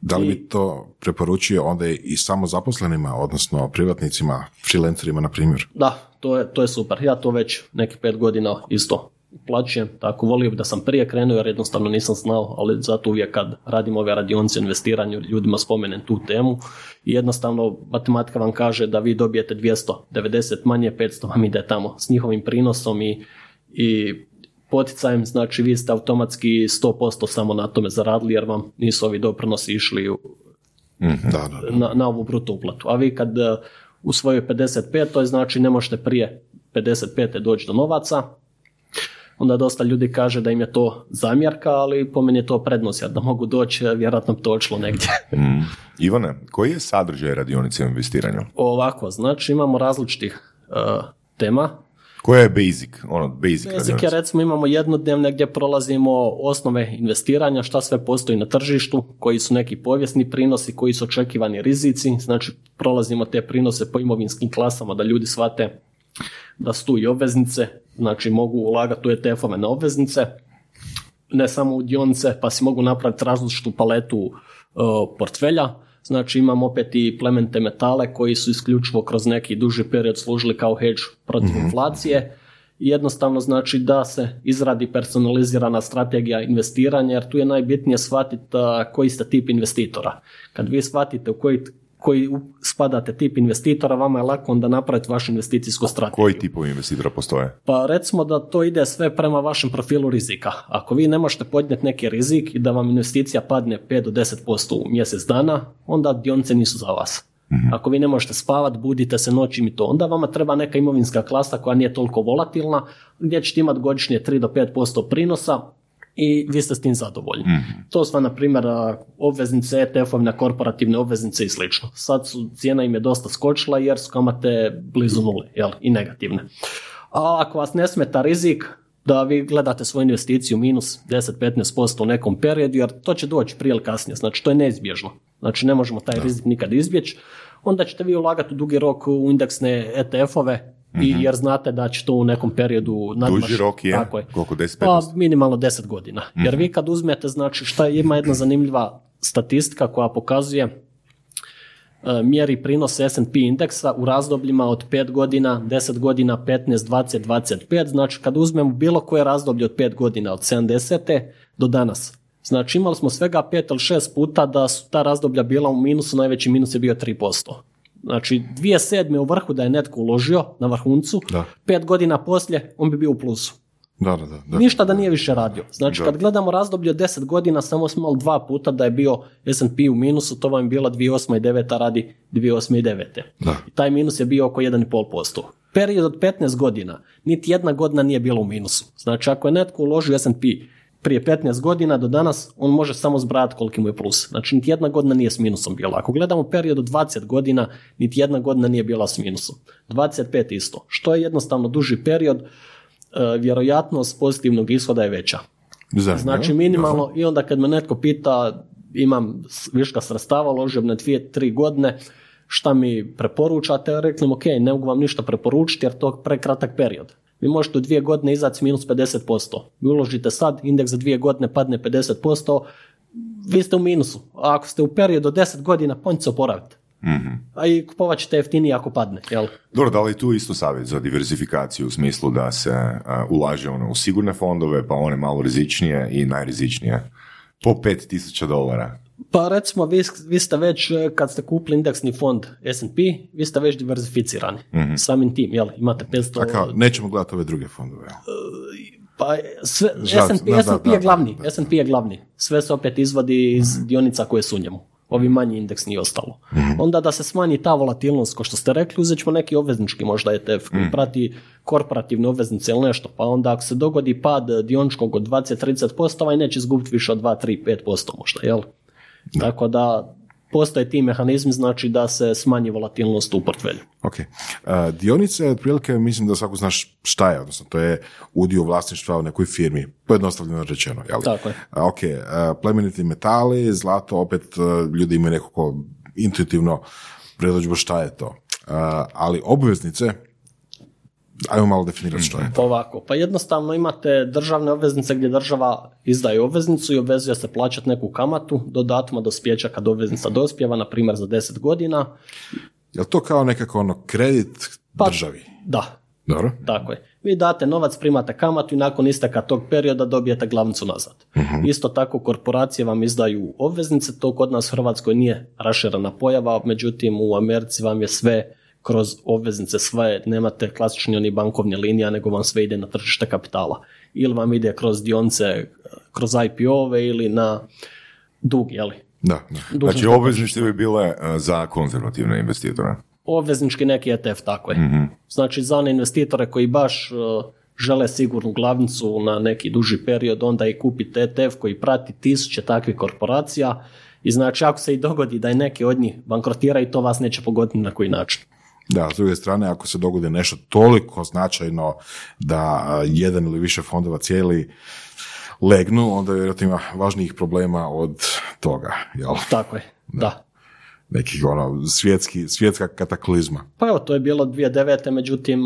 Da li bi to preporučio onda i samo zaposlenima, odnosno privatnicima, freelancerima, na primjer? Da, to je, to je super. Ja to već nekih pet godina isto uplaćujem. Tako volio bi da sam prije krenuo jer jednostavno nisam znao, ali zato uvijek kad radim ove radionice investiranju ljudima spomenem tu temu i jednostavno matematika vam kaže da vi dobijete 290 manje, 500 vam ide tamo s njihovim prinosom i, i poticajem, znači vi ste automatski 100% samo na tome zaradili jer vam nisu ovi doprinosi išli u, Da, da, da. na, na ovu bruto uplatu. A vi kad e, u svojoj 55. to je znači ne možete prije 55. doći do novaca, onda dosta ljudi kaže da im je to zamjerka, ali po meni je to prednost, jer da mogu doći, vjerojatno bi to odšlo negdje. [LAUGHS] Mm. Ivane, koji je sadržaj radionice o investiranju? Ovako, znači imamo različitih e, tema. Koja je basic? Ono, basic, Basic je recimo imamo jednodnevne gdje prolazimo osnove investiranja, šta sve postoji na tržištu, koji su neki povijesni prinosi, koji su očekivani rizici, znači prolazimo te prinose po imovinskim klasama da ljudi shvate da su tu i obveznice, znači mogu ulagati u ETF-ove na obveznice, ne samo u dionice, pa si mogu napraviti različitu paletu uh, portfelja. Znači imam opet i plemente metale koji su isključivo kroz neki duži period služili kao hedge protiv inflacije. I jednostavno znači da se izradi personalizirana strategija investiranja jer tu je najbitnije shvatiti koji ste tip investitora. Kad vi shvatite u koji, koji spadate tip investitora, vama je lako onda napraviti vašu investicijsku strategiju. Koji tipovi investitora postoje? Pa recimo da to ide sve prema vašem profilu rizika. Ako vi ne možete podnijeti neki rizik i da vam investicija padne 5 do 10% u mjesec dana, onda dionice nisu za vas. Ako vi ne možete spavat, budite se noćim i to, onda vama treba neka imovinska klasa koja nije toliko volatilna, gdje ćete imati godišnje 3 do 5% prinosa i vi ste s tim zadovoljni. To su vam, na primjer, obveznice, ETF-ovi na korporativne obveznice i slično. Sad su, cijena im je dosta skočila jer su kamate blizu nule, jel, i negativne. A ako vas ne smeta rizik, da vi gledate svoju investiciju minus 10-15% u nekom periodu, jer to će doći prije ili kasnije, znači to je neizbježno. Znači ne možemo taj rizik nikad izbjeći. Onda ćete vi ulagati u dugi rok u indeksne ETF-ove, i, jer znate da će to u nekom periodu nadmaš- Duži rok je? Tako je. Koliko, 10, Pa 15? minimalno 10 godina. Jer vi kad uzmete, znači šta ima jedna zanimljiva statistika koja pokazuje e, mjeri prinos S&P indeksa u razdobljima od 5 godina, 10 godina, 15, 20, 25. Znači kad uzmemo bilo koje razdoblje od 5 godina od 70. do danas. Znači imali smo svega 5 ili 6 puta da su ta razdoblja bila u minusu, najveći minus je bio 3%. Znači, dvije sedme u vrhu da je netko uložio na vrhuncu, Da. pet godina poslije on bi bio u plusu. Da, da, da. da. Ništa da nije više radio. Znači, kad gledamo razdoblje od 10 godina, samo smo imali dva puta da je bio S&P u minusu, to vam je bila 2008. i 9. radi 2008. i 9. Da. I taj minus je bio oko 1,5%. Period od 15 godina, niti jedna godina nije bila u minusu. Znači, ako je netko uložio S&P prije 15 godina do danas, on može samo zbrajati koliki mu je plus. Znači, niti jedna godina nije s minusom bila. Ako gledamo period od 20 godina, niti jedna godina nije bila s minusom. 25 isto. Što je jednostavno duži period, e, vjerojatnost pozitivnog ishoda je veća. Zanimljivo. Znači minimalno i onda kad me netko pita imam viška sredstava, ložim na dvije, tri godine, šta mi preporučate? Reklim, ok, ne mogu vam ništa preporučiti jer to je prekratak period. Vi možete u dvije godine izaći minus 50%. Vi uložite sad, indeks za dvije godine padne 50%, vi ste u minusu. A ako ste u periodu od 10 godina, pa on se oporaviti. A i kupovat ćete jeftinije ako padne, jel? Dobro, da li tu isto savjet za diversifikaciju u smislu da se a, ulaže ono u sigurne fondove, pa one malo rizičnije i najrizičnije? Po 5000 dolara. Pa recimo vi, vi ste već, e, kad ste kupili indeksni fond S&P, vi ste već diversificirani. Samim tim, jel? Imate 500... A kao, nećemo gledati ove druge fondove. jel? Pa sve, Žal- S&P, da, S&P da, je glavni, da. S&P je glavni. Sve se opet izvadi iz dionica koje su u njemu. Ovi manji indeksni i ostalo. Onda da se smanji ta volatilnost, ko što ste rekli, uzet ćemo neki obveznički možda ETF koji prati korporativne obveznice ili nešto. Pa onda ako se dogodi pad dioničkog od 20-30%, ovaj neće izgubiti više od 2, 3, 5% možda, jel? Tako da postoje ti mehanizmi, znači da se smanji volatilnost u portfelju. Ok. Uh, dionice, otprilike, mislim da svako znaš šta je, odnosno to je udio vlasništva u nekoj firmi, pojednostavljeno rečeno, jel? Tako je. A, ok, uh, plemeniti metali, zlato, opet uh, ljudi imaju nekako intuitivno predođbu šta je to. Uh, ali obveznice, ajmo malo definirati što je to. Pa ovako, pa jednostavno imate državne obveznice gdje država izdaje obveznicu i obvezuje se plaćati neku kamatu do datuma dospjeća kad obveznica dospjeva, na primjer za 10 godina. Jel to kao nekako ono kredit Pa- državi? Da, Dobro. tako je. Vi date novac, primate kamatu i nakon isteka tog perioda dobijete glavnicu nazad. Isto tako korporacije vam izdaju obveznice, to kod nas u Hrvatskoj nije raširena pojava, međutim u Americi vam je sve kroz obveznice sve, nemate klasični oni bankovne linija, nego vam sve ide na tržište kapitala. Ili vam ide kroz dionice, kroz IPO-ove ili na dug, jeli? Da, da. Znači, obveznice bi bile a, za konzervativne investitore. obveznički neki ETF, tako je. Znači za one investitore koji baš uh, žele sigurnu glavnicu na neki duži period, onda i kupite ETF koji prati tisuće takvih korporacija i znači ako se i dogodi da je neki od njih bankrotiraju, to vas neće pogoditi na koji način. Da, s druge strane, ako se dogodi nešto toliko značajno da jedan ili više fondova cijeli legnu, onda vjerojatno ima važnijih problema od toga, jel? Tako je, da. Nekih ono, svjetski, svjetska kataklizma. Pa evo, to je bilo 2009. međutim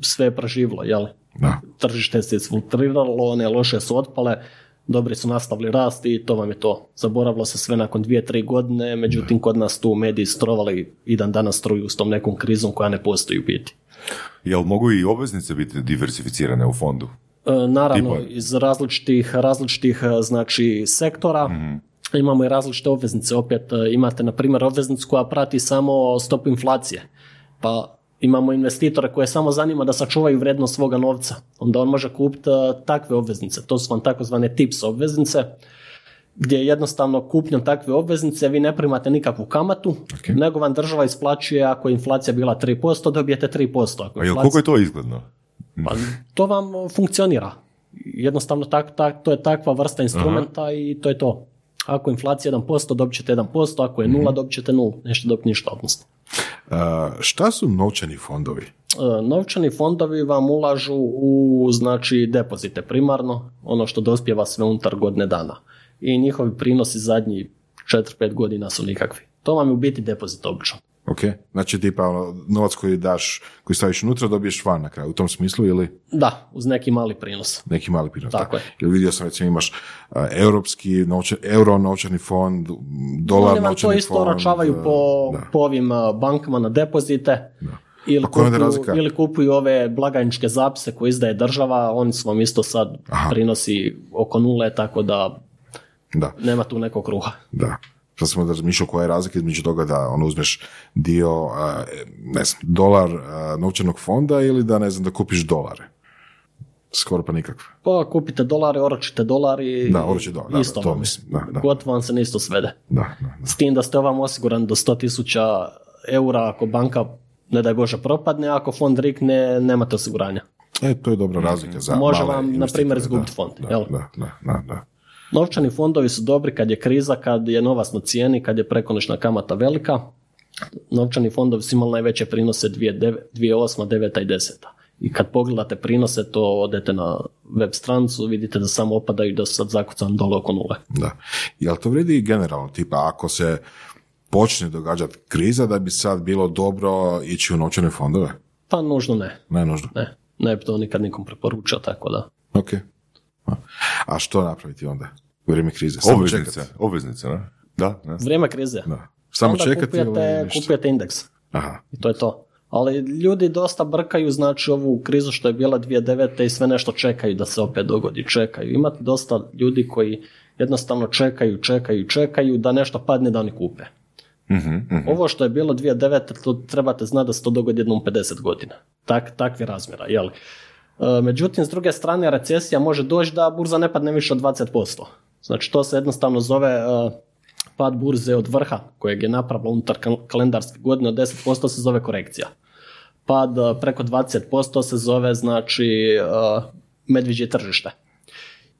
sve je preživlo, jel? Da. Tržište se isfiltriralo, one loše su otpale, dobri su nastavili rast i to vam je to. Zaboravilo se sve nakon dvije, tri godine, međutim kod nas tu mediji strovali i dan danas struju s tom nekom krizom koja ne postoji u biti. Jel mogu i obveznice biti diversificirane u fondu? E, naravno, Tipa? iz različitih, različitih e, znači, sektora imamo i različite obveznice. Opet e, imate, na primjer, obveznicu koja prati samo stopu inflacije. Pa imamo investitore koje samo zanima da sačuvaju vrijednost svoga novca. Onda on može kupiti e, takve obveznice. To su vam takozvane tips obveznice gdje jednostavno kupnjom takve obveznice vi ne primate nikakvu kamatu, nego vam država isplaćuje ako je inflacija bila 3%, dobijete 3%. Ako A je jel inflacija- koliko je to izgledno? pa to vam funkcionira. Jednostavno tak, tak, to je takva vrsta instrumenta i to je to. Ako je inflacija 1%, dobit ćete 1%, ako je nula, dobit ćete nula, nešto dobiti ništa odnosno. A, šta su novčani fondovi? novčani fondovi vam ulažu u znači depozite primarno, ono što dospjeva sve unutar godine dana. I njihovi prinosi zadnji 4-5 godina su nikakvi. To vam je u biti depozit obično. Ok, znači tipa ono, novac koji daš, koji staviš unutra dobiješ van na kraju, u tom smislu ili Da, uz neki mali prinos. neki mali prinos? Tako da. je. Ili vidio sam recimo imaš europski novčan, euro novčani fond, dolar Oni vam novčani to isto fond. oročavaju a, po, da. po ovim bankama na depozite. Ili, Pa kupuju, ili kupuju ove blagajničke zapise koje izdaje država, oni su vam isto sad Aha. prinosi oko nule, tako da Da, nema tu nekog kruha. da. Sad sam razmišljao koja je razlika između toga da ono uzmeš dio, a, ne znam, dolar a, novčanog fonda ili da ne znam da kupiš dolare. Skoro pa nikakve. Pa kupite dolare, oročite dolari, Da, oroči dolar, da, isto to vam je. mislim, da, da. Gotovo vam se ne isto svede. Da, da, da. S tim da ste ovam osiguran do 100.000 eura ako banka, ne daj Bože, propadne, ako fond rikne, nemate osiguranja. E, to je dobra razlika za Može male vam, na primjer, da, izgubiti fond, Da, jel? da, da, da, da. Novčani fondovi su dobri kad je kriza, kad je novac na cijeni, kad je prekonoćna kamata velika. Novčani fondovi su imali najveće prinose 2009, 2008, 9 i 10. I kad pogledate prinose, to odete na web stranicu, vidite da samo opadaju i da su sad zakucani dole oko nule. Da. Jel to vredi i generalno? Tipa, ako se počne događati kriza, da bi sad bilo dobro ići u novčane fondove? Pa nužno ne. Ne nužno. Ne, ne bi to nikad nikom preporučio, tako da. Ok. A što napraviti onda? U vrijeme krize? Samo Obveznice, čekati. obveznice, ne? Da, ne? Vrijeme krize. Da. Samo Onda čekati ili kupujete, ništa? kupujete indeks. Aha. I to je to. Ali ljudi dosta brkaju, znači ovu krizu što je bila 2009. i sve nešto čekaju da se opet dogodi, čekaju. Imate dosta ljudi koji jednostavno čekaju, čekaju, čekaju da nešto padne da oni kupe. Mhm, mhm. Ovo što je bilo 2009. to trebate znati da se to dogodi jednom 50 godina. Tak, takvi razmjera, jel? E, Međutim, s druge strane, recesija može doći da burza ne padne više od 20%. Znači, to se jednostavno zove e, pad burze od vrha, kojeg je napravila unutar kal- kalendarske godine od 10% se zove korekcija. Pad e, preko 20% se zove, znači, e, medvjeđe tržište.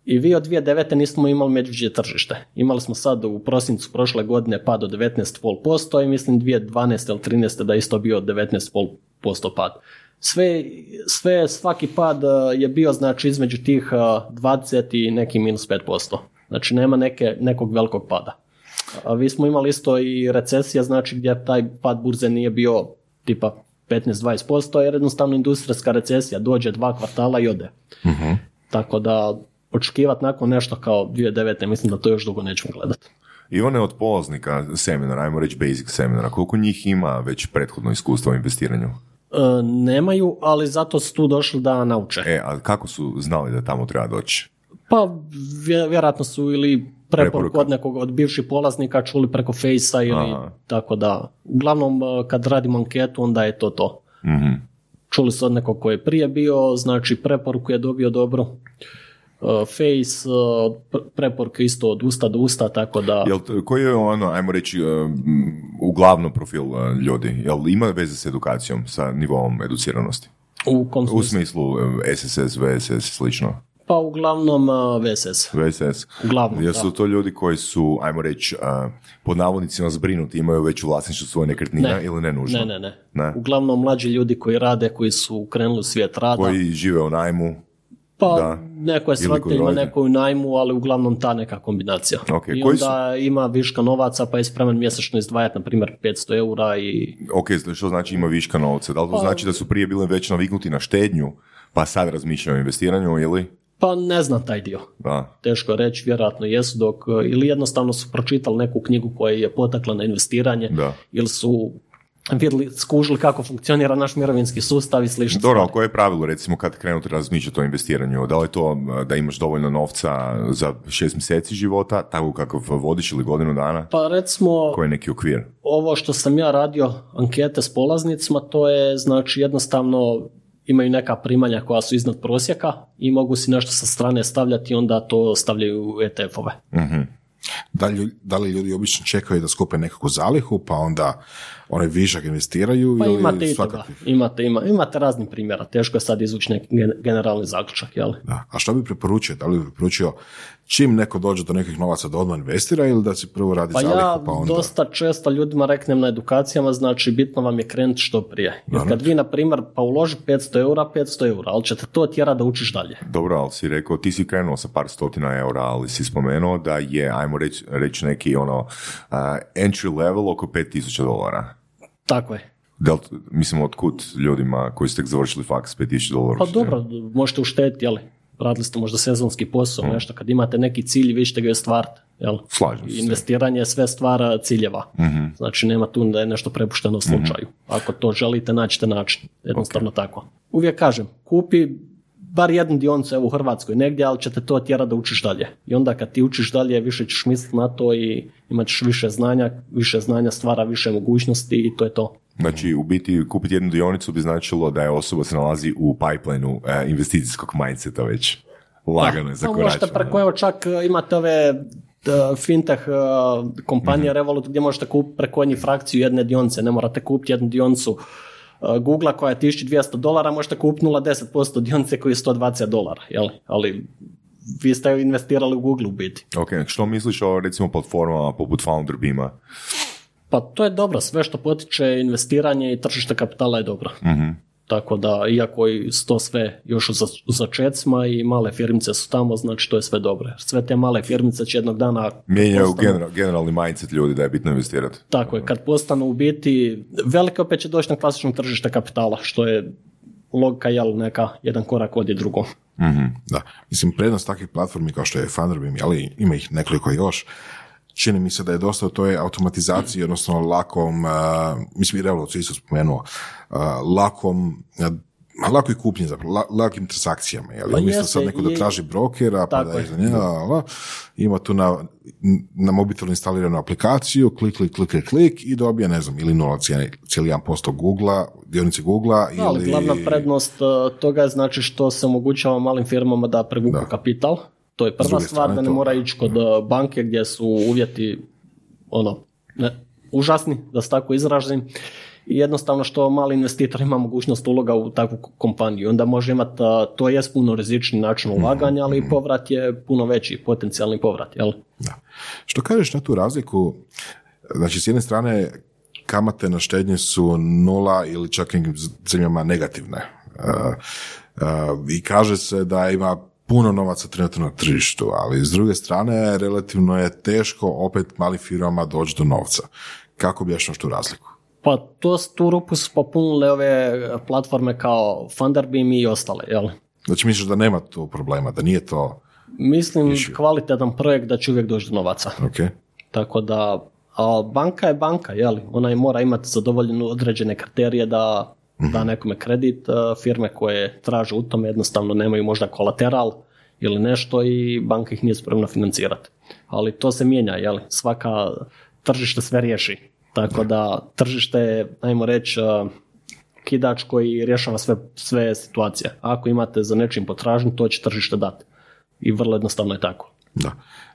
I vi od 2009. nismo imali medvjeđe tržište. Imali smo sad u prosincu prošle godine pad od 19,5% i mislim 2012. ili 13. da je isto bio 19,5% pad. Sve, sve, svaki pad je bio znači između tih uh, 20 i neki minus 5%. Znači nema neke, nekog velikog pada. A vi smo imali isto i recesija, znači gdje taj pad burze nije bio tipa 15-20%, jer jednostavno industrijska recesija dođe dva kvartala i ode. Tako da očekivati nakon nešto kao 2009. mislim da to još dugo nećemo gledati. I one od polaznika seminara, ajmo reći basic seminara, koliko njih ima već prethodno iskustvo u investiranju? E, nemaju, ali zato su tu došli da nauče. E, a kako su znali da tamo treba doći? Pa vje- vjerojatno su ili preporuku od nekog od bivših polaznika čuli preko fejsa ili Aha. tako da. Uglavnom e, kad radimo anketu onda je to to. Mhm. Čuli su od nekog koji je prije bio, znači preporuku je dobio dobro. E, Face, e, od pre- preporuke isto od usta do usta, tako da... Jel, koji je ono, ajmo reći, uglavnom profil ljudi? Jel ima veze s edukacijom, sa nivom educiranosti? U kom U smislu? SSS, VSS, slično. Pa uglavnom VSS. VSS. Uglavnom, da. su to ljudi koji su, ajmo reći, uh, pod navodnicima zbrinuti, imaju već u vlasništvu svoje nekretnine Ne. ili ne nužno? Ne, ne, ne, Ne. Uglavnom mlađi ljudi koji rade, koji su krenuli u svijet rada. Koji žive u najmu? Pa Da. neko je s roditeljima, rode. neko u najmu, ali uglavnom ta neka kombinacija. Ok, I koji onda ima viška novaca pa je spreman mjesečno izdvajati, na primjer, 500 eura i Ok, što znači ima viška novca? Da li to Pa- znači da su prije bili već naviknuti na štednju, pa sad razmišljaju o investiranju ili? Pa ne znam taj dio. Da. Teško je reći, vjerojatno jesu dok, ili jednostavno su pročitali neku knjigu koja je potakla na investiranje, Da. ili su vidjeli, skužili kako funkcionira naš mirovinski sustav i slično. Dobro, ali koje je pravilo recimo kad krenuti razmišljati o investiranju? Da li je to uh, da imaš dovoljno novca za šest mjeseci života, tako kakav vodiš ili godinu dana? Pa recimo, Koji je neki okvir? ovo što sam ja radio ankete s polaznicima, to je znači jednostavno imaju neka primanja koja su iznad prosjeka i mogu si nešto sa strane stavljati i onda to stavljaju u ETF-ove. Mhm. Da li, da li ljudi obično čekaju da skupe nekakvu zalihu, pa onda onaj višak investiraju Pa ili imate i toga. svakakvih? Imate, ima, imate raznih primjera. Teško je sad izvući neki gen- generalni zaključak, jel? Da. A što bi preporučio? Da li bi preporučio čim neko dođe do nekih novaca da odmah investira ili da si prvo radi Pa zalihu ja pa onda... dosta često ljudima reknem na edukacijama, znači bitno vam je krenuti što prije. Jer kad vi, na primjer, pa uloži 500 eura, 500 eura, ali ćete to tjera da učiš dalje. Dobro, ali si rekao, ti si krenuo sa par stotina eura, ali si spomenuo da je, ajmo reći reć neki ono, uh, entry level oko 5000 dolara. Tako je. Del, mislim, otkud ljudima koji ste završili faks 5000 dolara? Pa dobro, možete uštediti, jel? Radili ste možda sezonski posao, nešto, kad imate neki cilj, vi ćete ga i ostvariti, jel? Slažem se. Investiranje je sve stvara ciljeva. Znači nema tu da je nešto prepušteno slučaju. Ako to želite, naćete način. Jednostavno tako. Uvijek kažem, kupi bar jednu dionicu evo u Hrvatskoj negdje, ali ćete to tjera da učiš dalje. I onda kad ti učiš dalje, više ćeš misliti na to i imat ćeš više znanja, više znanja stvara više mogućnosti i to je to. Znači, u biti kupiti jednu dionicu bi značilo da je osoba se nalazi u pipelineu e, investicijskog mindseta već. Lagano je Pa možete zakoračeno. preko, evo čak e, imate ove d- fintech e, kompanije Revolut gdje možete kupiti preko njih frakciju jedne dionice, ne morate kupiti jednu dionicu e, Google koja je 1200 dolara, možete kupiti 0,10% dionice koji je 120 dolara, jel? ali vi ste investirali u Google u biti. Ok, što misliš o recimo platformama poput Founder Beama? Pa to je dobro, sve što potiče investiranje i tržište kapitala je dobro. Tako da, iako to sve još u za- u začecima i male firmice su tamo, znači to je sve dobro. Sve te male firmice će jednog dana... Mijenjaju postanu- general, generalni mindset ljudi da je bitno investirati. Tako je, kad postanu u biti, velike opet će doći na klasično tržište kapitala, što je logika, jel, neka, jedan korak od je drugo. Da, mislim, prednost takvih platformi kao što je Funderbeam, ali ima ih nekoliko još, čini mi se da je dosta u toj automatizaciji, odnosno lakom, uh, mislim i Revolut se isto spomenuo, uh, lakom, uh, ma lakoj kupnji, zapravo, la- lakim transakcijama. Jel? Pa Umjesto sad neko da i- traži brokera, pa da je. iza njega, ima tu na, na mobitelu instaliranu aplikaciju, klik, klik, klik, klik, i dobije, ne znam, ili 0,1% Google-a, dionice Google-a, ili... Ali glavna prednost toga je znači što se omogućava malim firmama da privuku Da. kapital. To je prva stvar, da ne to, mora ići kod uh, banke gdje su uvjeti ono, ne, užasni, da se tako izrazim. I jednostavno što mali investitor ima mogućnost uloga u takvu kompaniju. Onda može imati, uh, to je puno rizični način Mhm, ulaganja, ali i povrat je puno veći, potencijalni povrat. Jel? Da. Što kažeš na tu razliku, znači s jedne strane kamate na štednje su nula ili čak nekim zemljama negativne. Uh, uh, I kaže se da ima puno novaca trenutno na tržištu, ali s druge strane relativno je teško opet malim firmama doći do novca. Kako objašnjaš tu razliku? Pa to, tu rupu su popunile ove platforme kao Funderbeam i ostale. Jel? Znači misliš da nema tu problema, da nije to Mislim, kvalitetan projekt da će uvijek doći do novaca. ok? Tako da, a banka je banka, jeli? Ona i mora imati zadovoljenu određene kriterije da da nekome kredit. Firme koje traže u tome jednostavno nemaju možda kolateral ili nešto i banka ih nije spremna financirati. Ali to se mijenja, jeli? Svaka tržište sve riješi. Tako da tržište je, ajmo reći, kidač koji rješava sve, sve situacije. Ako imate za nečim potražnju, to će tržište dati. I vrlo jednostavno je tako. Da.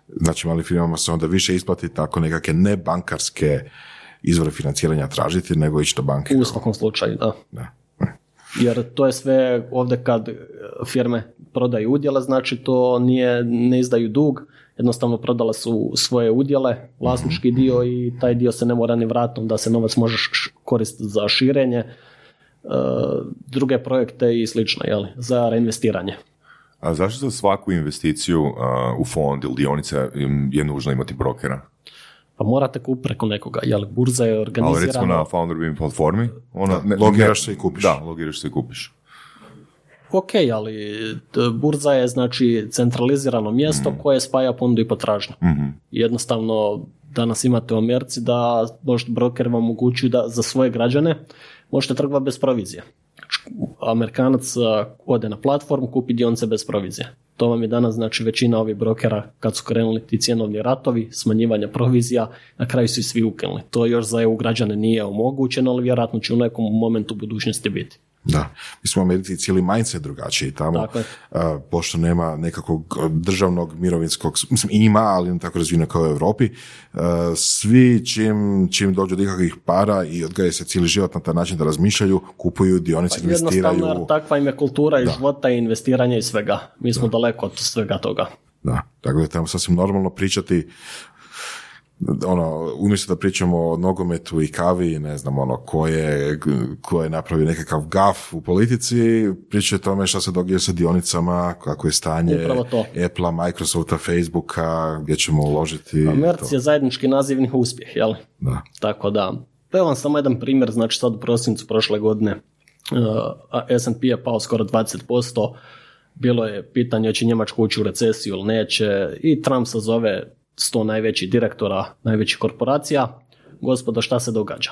Znači, malim firmama se onda više isplati tako nekakve nebankarske izvore financiranja tražiti nego ići do banke. U svakom slučaju, da. Da. Jer to je sve ovdje kad e, firme prodaju udjele, znači to nije, ne izdaju dug, jednostavno prodale su svoje udjele, vlasnički dio i taj dio se ne mora ni vratiti, da se novac može koristiti za širenje, e, druge projekte i slično, jeli, za reinvestiranje. A zašto za svaku investiciju u fond ili dionice je nužno imati brokera? Pa morate kupiti preko nekoga, jel, burza je Ali recimo organizirana. na Founderbeam platformi, ona, ne, logiraš se i kupiš. Da, logiraš se i kupiš. Ok, ali burza je znači centralizirano mjesto koje spaja ponudu i potražnju. Jednostavno danas imate u Americi da možete broker vam omogućuju da za svoje građane možete trgovati bez provizije. Amerikanac ode na platformu, kupi dionice bez provizije. To vam je danas znači većina ovih brokera kad su krenuli ti cjenovni ratovi, smanjivanje provizija, na kraju su i svi ukinuli. To još za EU građane nije omogućeno, ali vjerojatno će u nekom momentu budućnosti biti. Da, mi smo u Americi cijeli mindset drugačiji tamo, a, pošto nema nekakvog državnog mirovinskog, mislim ima, ali ne tako razvijeno kao u Europi, a, svi čim, čim dođu do ikakvih para i odgajaju se cijeli život na taj način da razmišljaju, kupuju dionice, investiraju. Pa Jednostavno, jer takva im je kultura i života i investiranja i svega. Mi smo daleko od svega toga. Da, tako da je tamo sasvim normalno pričati ono, umjesto da pričamo o nogometu i kavi, ne znam, ono, ko je, ko je napravio nekakav gaf u politici, priča o tome šta se događa sa dionicama, kako je stanje Apple, Microsofta, Facebooka, gdje ćemo uložiti. Merc je zajednički nazivnih uspjeh, jel? Da. Tako da, evo vam samo jedan primjer, znači sad u prosincu prošle godine eh, uh, S&P je pao skoro 20%, bilo je pitanje će Njemačka ući u recesiju ili neće i Trump se zove sto najveći direktora, najvećih korporacija, gospodo šta se događa?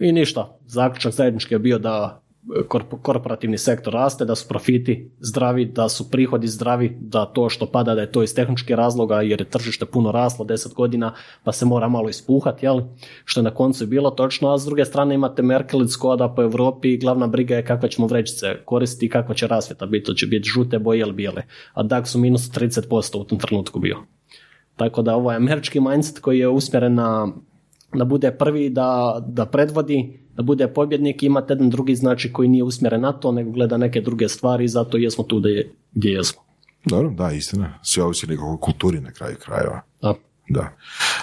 I ništa, zaključak zajednički je bio da e, korporativni sektor raste, da su profiti zdravi, da su prihodi zdravi, da to što pada da je to iz tehničkih razloga jer je tržište puno raslo 10 godina pa se mora malo ispuhati, jel? što je na koncu bilo točno, a s druge strane imate Merkelic koda po po Europi glavna briga je kakva ćemo vrećice koristiti i kakva će rasvjeta biti, to će biti žute boje ili bijele, a DAX u minus 30% u tom trenutku bio. Tako da ovo je američki mindset koji je usmjeren na da bude prvi, da, da predvodi, da bude pobjednik, imate jedan drugi znači koji nije usmjeren na to, nego gleda neke druge stvari i zato jesmo tu je, gdje jesmo. Dobro, da, istina. Sve ovisi o nekakvoj kulturi na kraju krajeva. Da. Da.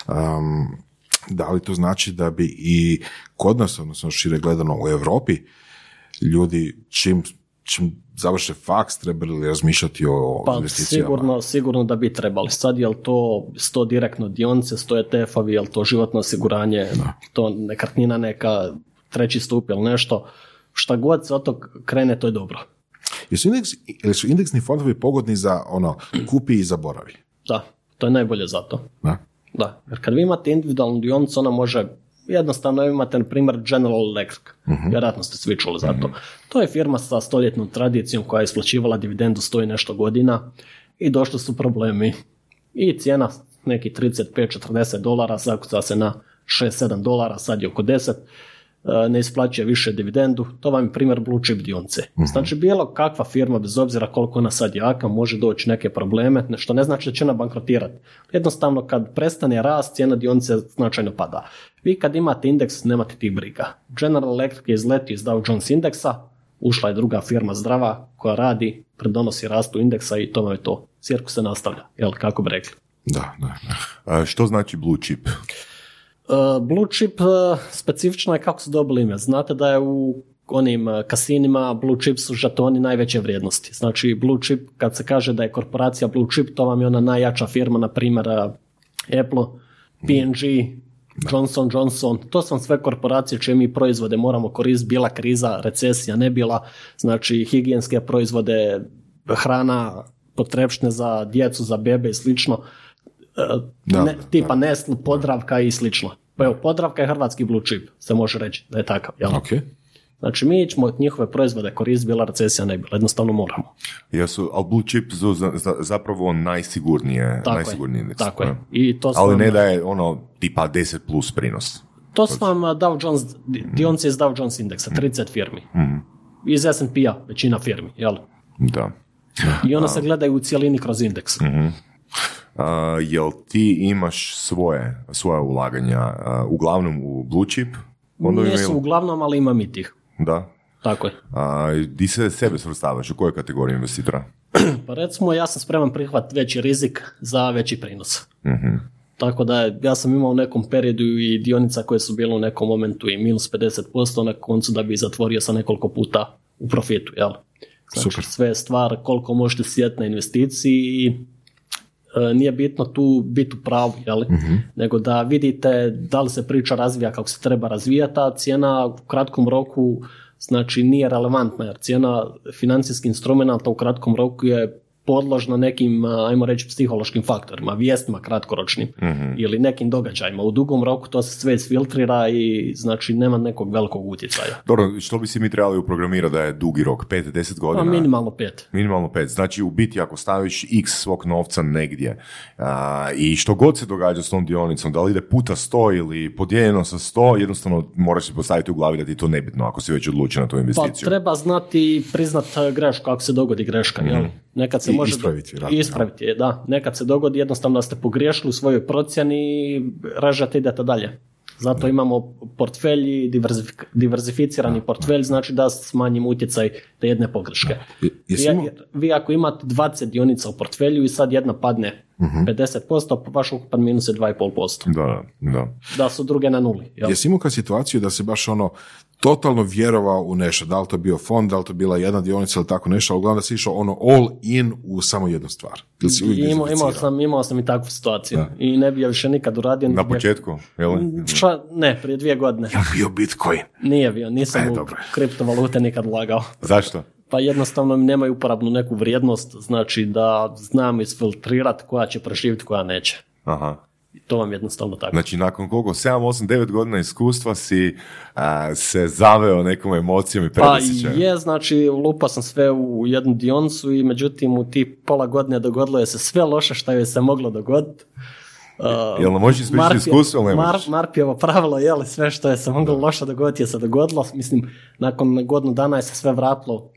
Um, da li to znači da bi i kod nas, odnosno šire gledano u Europi, ljudi čim, čim završe faks trebali razmišljati o Pa investicijama? sigurno, sigurno da bi trebali. Sad je li to sto direktno dionice, sto ETF-ovi, je li to životno osiguranje, to nekretnina neka, treći stup ili nešto, šta god se od tog krene, to je dobro. Jesu, indeks, ili su indeksni fondovi pogodni za ono, kupi i zaboravi? Da, to je najbolje za to. Da? Da, jer kad vi imate individualnu dionicu, ona može, jednostavno imate na primjer General Electric, vjerojatno ste svi čuli za to. To je firma sa stoljetnom tradicijom koja je isplaćivala dividendu sto i nešto godina i došli su problemi. I cijena neki 35-40 dolara, zakuca se na 6-7 dolara, sad je oko 10, e, ne isplaćuje više dividendu, to vam je primjer blue chip dionice. Znači bilo kakva firma, bez obzira koliko ona sad jaka, može doći neke probleme, što ne znači da će ona bankrotirati. Jednostavno kad prestane rast, cijena dionice značajno pada. Vi kad imate indeks, nemate tih briga. General Electric je izletio iz Dow Jones indeksa, ušla je druga firma zdrava koja radi, predonosi rastu indeksa i to vam je to. Cirkus se nastavlja, jel, kako bi rekli. Da, da, da. A što znači blue chip? Uh, Blue chip uh, specifično je kako su dobili ime. Znate da je u onim uh, kasinima Blue chip su žetoni najveće vrijednosti. Znači Blue chip, kad se kaže da je korporacija Blue chip, to vam je ona najjača firma, na primjer Apple, P&G, Johnson Johnson, to su vam sve korporacije čije mi proizvode moramo koristiti, bila kriza, recesija, ne bila, znači higijenske proizvode, hrana, potrepštine za djecu, za bebe i slično, Da, ne, da, tipa Nestle, Podravka i slično. Pa evo, Podravka je hrvatski blue chip, se može reći da je takav. Jel? Ok. Znači mi ćemo njihove proizvode koristiti, bila recesija ne bila, jednostavno moramo. Jesu, ali blue chip su za- za- zapravo najsigurnije, Tako najsigurniji je, tako je. I to Ali vam- ne da je ono tipa 10 plus prinos. To su vam uh, Dow Jones, di- dionice iz Dow Jones indeksa, 30 firmi. Iz S&P-a većina firmi, jel? Da. I one se gledaju u cijelini kroz indeks. A, jel ti imaš svoje, svoje ulaganja, uglavnom u blue chip? fondovima Nisu uglavnom, ali imam i tih. Da. Tako je. A, di se sebe svrstavaš? U kojoj kategoriji investitora? [CLEARS THROAT] Pa recimo ja sam spreman prihvat veći rizik za veći prinos. Tako da ja sam imao u nekom periodu i dionica koje su bile u nekom momentu i minus 50% na koncu da bi zatvorio sa nekoliko puta u profitu, jel? Znači Super. sve je stvar koliko možete sjeti na investiciji i nije bitno tu biti u pravu, jel? nego da vidite da li se priča razvija kako se treba razvijati, a cijena u kratkom roku znači nije relevantna jer cijena financijskih instrumenta u kratkom roku je podložno nekim, ajmo reći, psihološkim faktorima, vijestima kratkoročnim ili nekim događajima. U dugom roku to se sve isfiltrira i znači nema nekog velikog utjecaja. Dobro, što bi si mi trebali uprogramirati da je dugi rok? 5-10 Pa godina? minimalno pet. Minimalno pet. Znači, u biti ako staviš x svog novca negdje a, i što god se događa s tom dionicom, da li ide puta 100 ili podijeljeno sa 100, jednostavno moraš si postaviti u glavi da ti je to nebitno ako si već odlučio na tu Pa investiciju. treba znati i priznat e, grešku ako se dogodi greška. jel? Nekad se I može ispraviti, I ispraviti je, da. Nekad se dogodi jednostavno da ste pogriješili u svojoj procjeni i režete idete dalje. Zato imamo portfelj i diverzificirani portfelj, znači da smanjimo utjecaj te jedne pogreške. Je- Vi, vi ako imate 20 dionica u portfelju i sad jedna padne Mhm. 50%, pa vaš ukupan minus je 2,5%. Da, da, da. Da su druge na nuli. Jel? Jesi imao kad situaciju da si baš ono totalno vjerovao u nešto, da li to bio fond, da li to bila jedna dionica ili tako nešto, ali uglavnom da si išao ono all in u samo jednu stvar. Ili si uvijek Imao, imao, sam, imao sam i takvu situaciju. I ne bi ja više nikad uradio. Na početku, jel? Šta, ne, prije dvije godine. Jel bio Bitcoin? Nije bio, nisam E, u dobro. kriptovalute nikad ulagao. Zašto? Pa jednostavno mi nemaju uporabnu neku vrijednost, znači da znam isfiltrirati koja će preživjeti, koja neće. Aha. To vam jednostavno tako. Znači, nakon koliko? 7, 8, 9 godina iskustva si a, se zaveo nekom emocijom i Pa predosjećajem. je, znači lupa sam sve u jednu dioncu i međutim u tih pola godine dogodilo je se sve loše što je se moglo dogoditi. Uh, Jel nam možeš ispričati iskustvo ili ne Mar-? Marpijevo pravilo, je li sve što je se moglo loše dogoditi je se dogodilo. Mislim, nakon godinu dana je se sve vratilo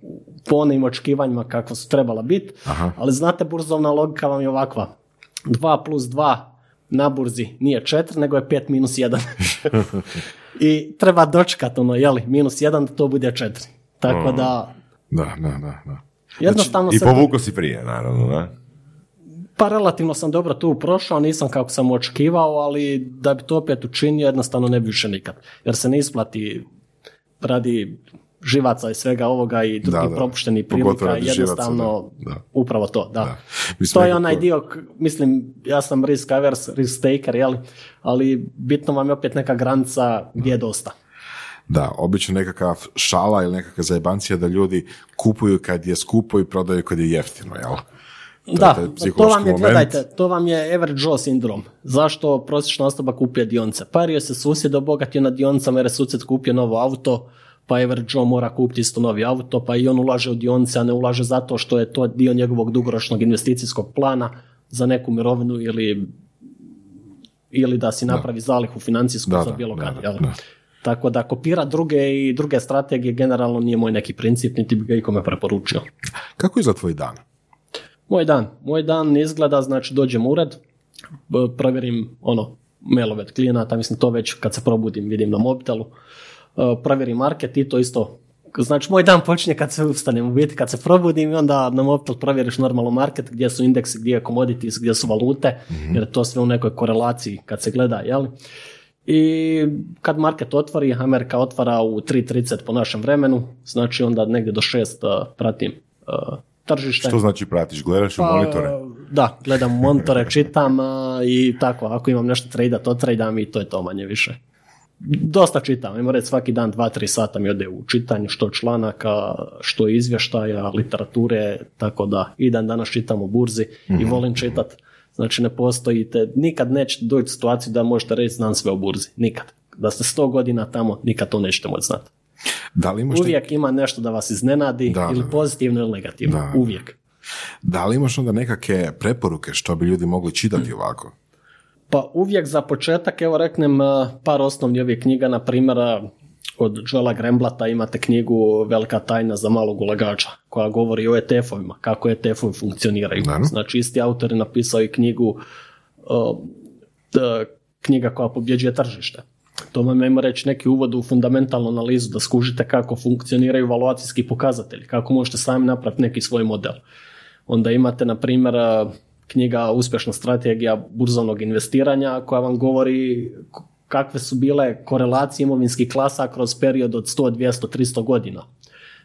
po onim očekivanjima kakva su trebala biti. Ali znate, burzovna logika vam je ovakva. 2 plus 2 na burzi nije 4, nego je 5 minus 1. [LAUGHS] I treba dočekati ono, jeli, minus 1 da to bude 4. Tako da, Da, da, da. da. jednostavno I se... povuko si prije, naravno, da? Pa relativno sam dobro tu prošao, nisam kako sam očekivao, ali da bi to opet učinio, jednostavno ne bi više nikad. Jer se ne isplati radi živaca i svega ovoga i drugih propuštenih Pogotovo prilika, radi živaca, jednostavno da, da. upravo to, da. Da. Mislim, To je onaj dio, mislim, ja sam risk averse, risk taker, jeli? ali bitno vam je opet neka granica gdje je dosta. Da, obično nekakav šala ili nekakva zajebancija da ljudi kupuju kad je skupo i prodaju kad je jeftino, jel? je Da, to vam je, moment. gledajte, to vam je average Joe sindrom. Zašto prosječna osoba kupuje dionice? Pario se susjed obogatio na dionicama jer je susjed kupio novo auto, pa average Joe mora kupiti isto novi auto, pa i on ulaže u dionice, a ne ulaže zato što je to dio njegovog dugoročnog investicijskog plana za neku mirovinu ili ili da si napravi zalihu financijsku Da, za da, bilo da, kad. da, da. Tako da kopira druge i druge strategije generalno nije moj neki princip, niti bi ga ikome preporučio. Kako izgleda tvoj dan? Moj dan. Moj dan izgleda, znači dođem u ured, provjerim ono, mailove od klijenata, mislim to već kad se probudim vidim na mobitelu, Uh, provjerim market i to isto. Znači moj dan počinje kad se ustanem, u biti kad se probudim i onda na mobitel provjeriš normalno market, gdje su indeksi, gdje je commodities, gdje su valute, jer je to sve u nekoj korelaciji kad se gleda, jel? I kad market otvori, Amerika otvara u 3.30 po našem vremenu, znači onda negdje do 6 uh, pratim uh, tržište. Što znači pratiš? Gledaš u Pa, monitore? Da, gledam monitore, čitam a, i tako, ako imam nešto trade to tradam i to je to manje više. Dosta čitam, ajmo reći svaki dan 2-3 sata mi ode u čitanju, što članaka, što izvještaja, literature, tako da i dan danas čitam o burzi i volim čitat. Znači ne postojite, nikad nećete doći u situaciju da možete reći znam sve o burzi, nikad. Da ste 100 godina tamo, nikad to nećete moći znati. Da li imaš, Uvijek ima nešto da vas iznenadi, Da, ili pozitivno ili negativno, Da. uvijek. da li imaš onda nekakve preporuke što bi ljudi mogli čitati [CLEARS THROAT] ovako? Pa uvijek za početak, evo reknem eh, par osnovnih ovih knjiga, na primjer eh, od Joela Gremblata imate knjigu Velika tajna za malog ulagača, koja govori o ETF-ovima, kako ETF-ovi funkcioniraju. Naravno. Znači isti autor je napisao i knjigu eh, knjiga koja pobjeđuje tržište. To vam ajmo reći neki uvod u fundamentalnu analizu da skužite kako funkcioniraju valuacijski pokazatelji, kako možete sami napraviti neki svoj model. Onda imate, na primjer, knjiga Uspješna strategija burzovnog investiranja koja vam govori kakve su bile korelacije imovinskih klasa kroz period od 100, 200, 300 godina.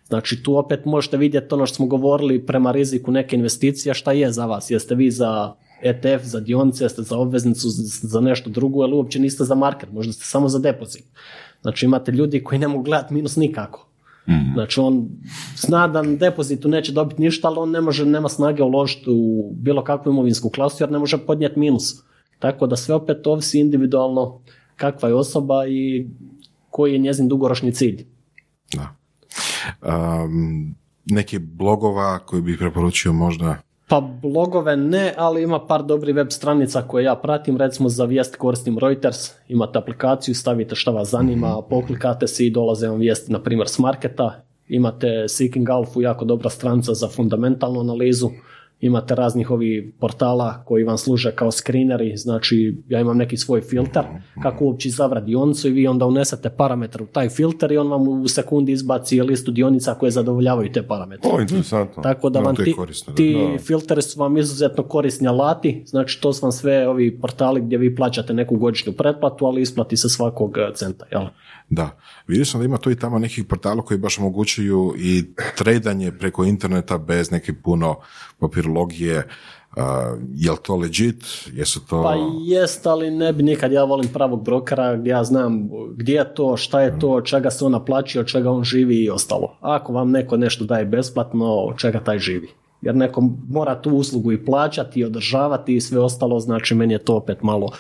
Znači tu opet možete vidjeti ono što smo govorili prema riziku neke investicije, šta je za vas. Jeste vi za ETF, za dionice, jeste za obveznicu, za nešto drugo, ili uopće niste za market, možda ste samo za depozit. Znači imate ljudi koji ne mogu gledati minus nikako. Znači on zna da na depozitu neće dobiti ništa, ali on ne može, nema snage uložiti u bilo kakvu imovinsku klasu jer ne može podnijeti minus. Tako da sve opet ovisi individualno kakva je osoba i koji je njezin dugoročni cilj. Da. Um, neki blogova koji bih preporučio možda Pa blogove ne, ali ima par dobrih web stranica koje ja pratim, recimo za vijest koristim Reuters, imate aplikaciju, stavite šta vas zanima, poklikate se i dolaze vam vijesti, na primjer s marketa, imate Seeking Alpha, jako dobra stranica za fundamentalnu analizu, imate raznih ovih portala koji vam služe kao screeneri, znači ja imam neki svoj filter kako uopće izabrati dionicu i vi onda unesete parametar u taj filter i on vam u sekundi izbaci listu dionica koje zadovoljavaju te parametre. O, interesantno. Tako da Da, vam ti, korisno, da. ti filteri su vam izuzetno korisni alati, znači to su vam sve ovi portali gdje vi plaćate neku godišnju pretplatu, ali isplati se svakog eh, centa, jel? Da, vidio sam da ima tu i tamo nekih portala koji baš omogućuju i tradanje preko interneta bez neke puno papirologije. Uh, je li to legit? Jesu to... Pa jest, ali ne bi nikad, ja volim pravog brokera gdje ja znam gdje je to, šta je to, čega se on naplaćuje, od čega on živi i ostalo. Ako vam neko nešto daje besplatno, od čega taj živi. Jer neko mora tu uslugu i plaćati i održavati i sve ostalo, znači meni je to opet malo...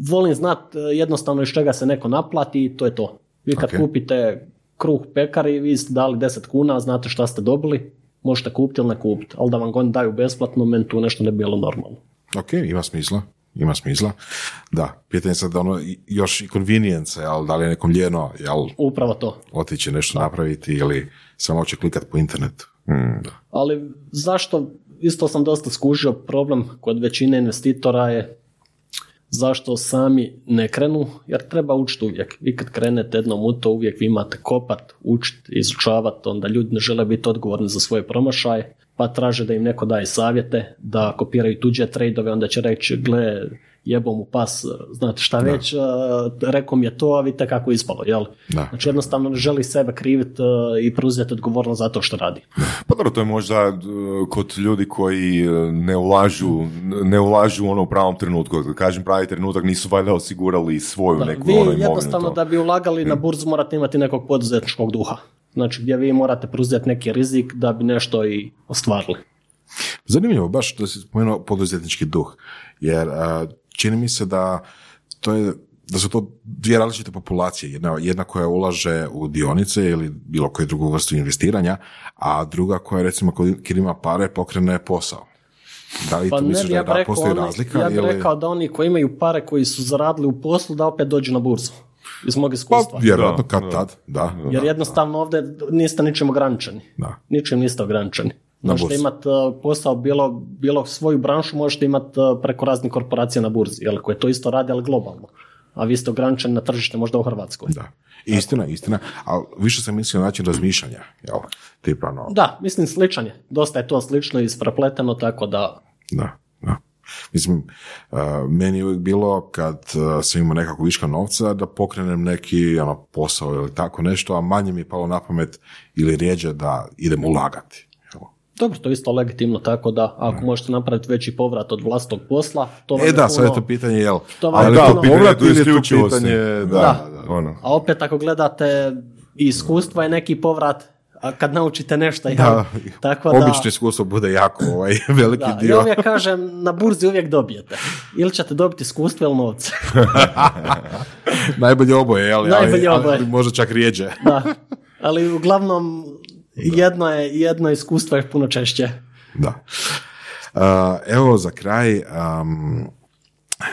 Volim znat eh, jednostavno iz čega se neko naplati i to je to. Vi kad Ok. kupite kruh pekari, vi ste dali 10 kuna, znate šta ste dobili, možete kupiti ili ne kupiti, ali da vam oni daju besplatno, meni tu nešto ne bi bilo normalno. Ok, ima smisla. Ima smisla. Da, pitanje je sad da ono, i- još i convenience, jel, da li je nekom ljeno, jel, Upravo to. otići nešto napraviti ili samo će klikati po internetu. Ali zašto, isto sam dosta skužio problem kod većine investitora je zašto sami ne krenu, jer treba učiti uvijek. Vi kad krenete jednom u to, uvijek vi imate kopat, učiti, izučavati, onda ljudi ne žele biti odgovorni za svoje promašaje, pa traže da im neko daje savjete, da kopiraju tuđe trejdove, onda će reći, gle, jebo mu pas, znate šta već, a, rekao mi je to, a vidite kako je ispalo, jel? Da. Znači jednostavno ne želi sebe kriviti i preuzeti odgovornost za to što radi. Pa dobro, to je možda e, kod ljudi koji e, ne ulažu, ne ulažu ono u pravom trenutku. Kad kažem pravi trenutak, nisu valjda osigurali svoju Da, neku vi ono jednostavno to. da bi ulagali na burzu morate imati nekog poduzetničkog duha. Znači gdje vi morate preuzeti neki rizik da bi nešto i ostvarili. Zanimljivo, baš da si spomenuo poduzetnički duh, jer a, čini mi se da to je da su to dvije različite populacije. Jedna, jedna koja ulaže u dionice ili bilo koju drugu vrstu investiranja, a druga koja recimo kad ima pare pokrene posao. Da li Pa tu ne misliš da, ja da rekao, postoji oni- razlika? ja bih ili... rekao da oni koji imaju pare koji su zaradili u poslu da opet dođu na burzu. Iz mog Pa, iskustva. vjerojatno Da, kad da. tad, da. Jer da, jednostavno ovdje niste ničim ograničeni. Da. Ničim niste ograničeni. Možete imati uh, posao, bilo, bilo svoju branšu, možete imati uh, preko raznih korporacija na burzi, jel, koje to isto rade, ali globalno. A vi ste ograničeni na tržište možda u Hrvatskoj. Da. Istina, istina, ali više sam mislio na način razmišljanja, jel? Tipa, ono, Da, mislim sličan je. Dosta je to slično i isprepleteno, tako Da, da. Mislim, uh, meni je uvijek bilo kad uh, sam imao nekako viška novca da pokrenem neki ono, posao ili tako nešto, a manje mi je palo na pamet ili rijeđe da idem ulagati. Dobro, to je isto legitimno, tako da ako možete napraviti veći povrat od vlastnog posla, to vam E je da, sad je to pitanje, jel? To vam je je li puno- to povrat pitanje, ili je to pitanje, da, Da. da. Ono. A opet ako gledate i iskustva je neki povrat, kad naučite nešto, jel? Da, tako da, obično iskustvo bude jako ovaj, [LAUGHS] veliki da, dio. ja uvijek kažem, na burzi uvijek dobijete. Ili ćete dobiti iskustvo ili novce. [LAUGHS] Najbolje oboje, jel? Najbolje ali, oboje. ali možda čak rijeđe. da. Ali uglavnom, jedno, je, jedno iskustvo je puno češće. Da. Uh, evo za kraj, um,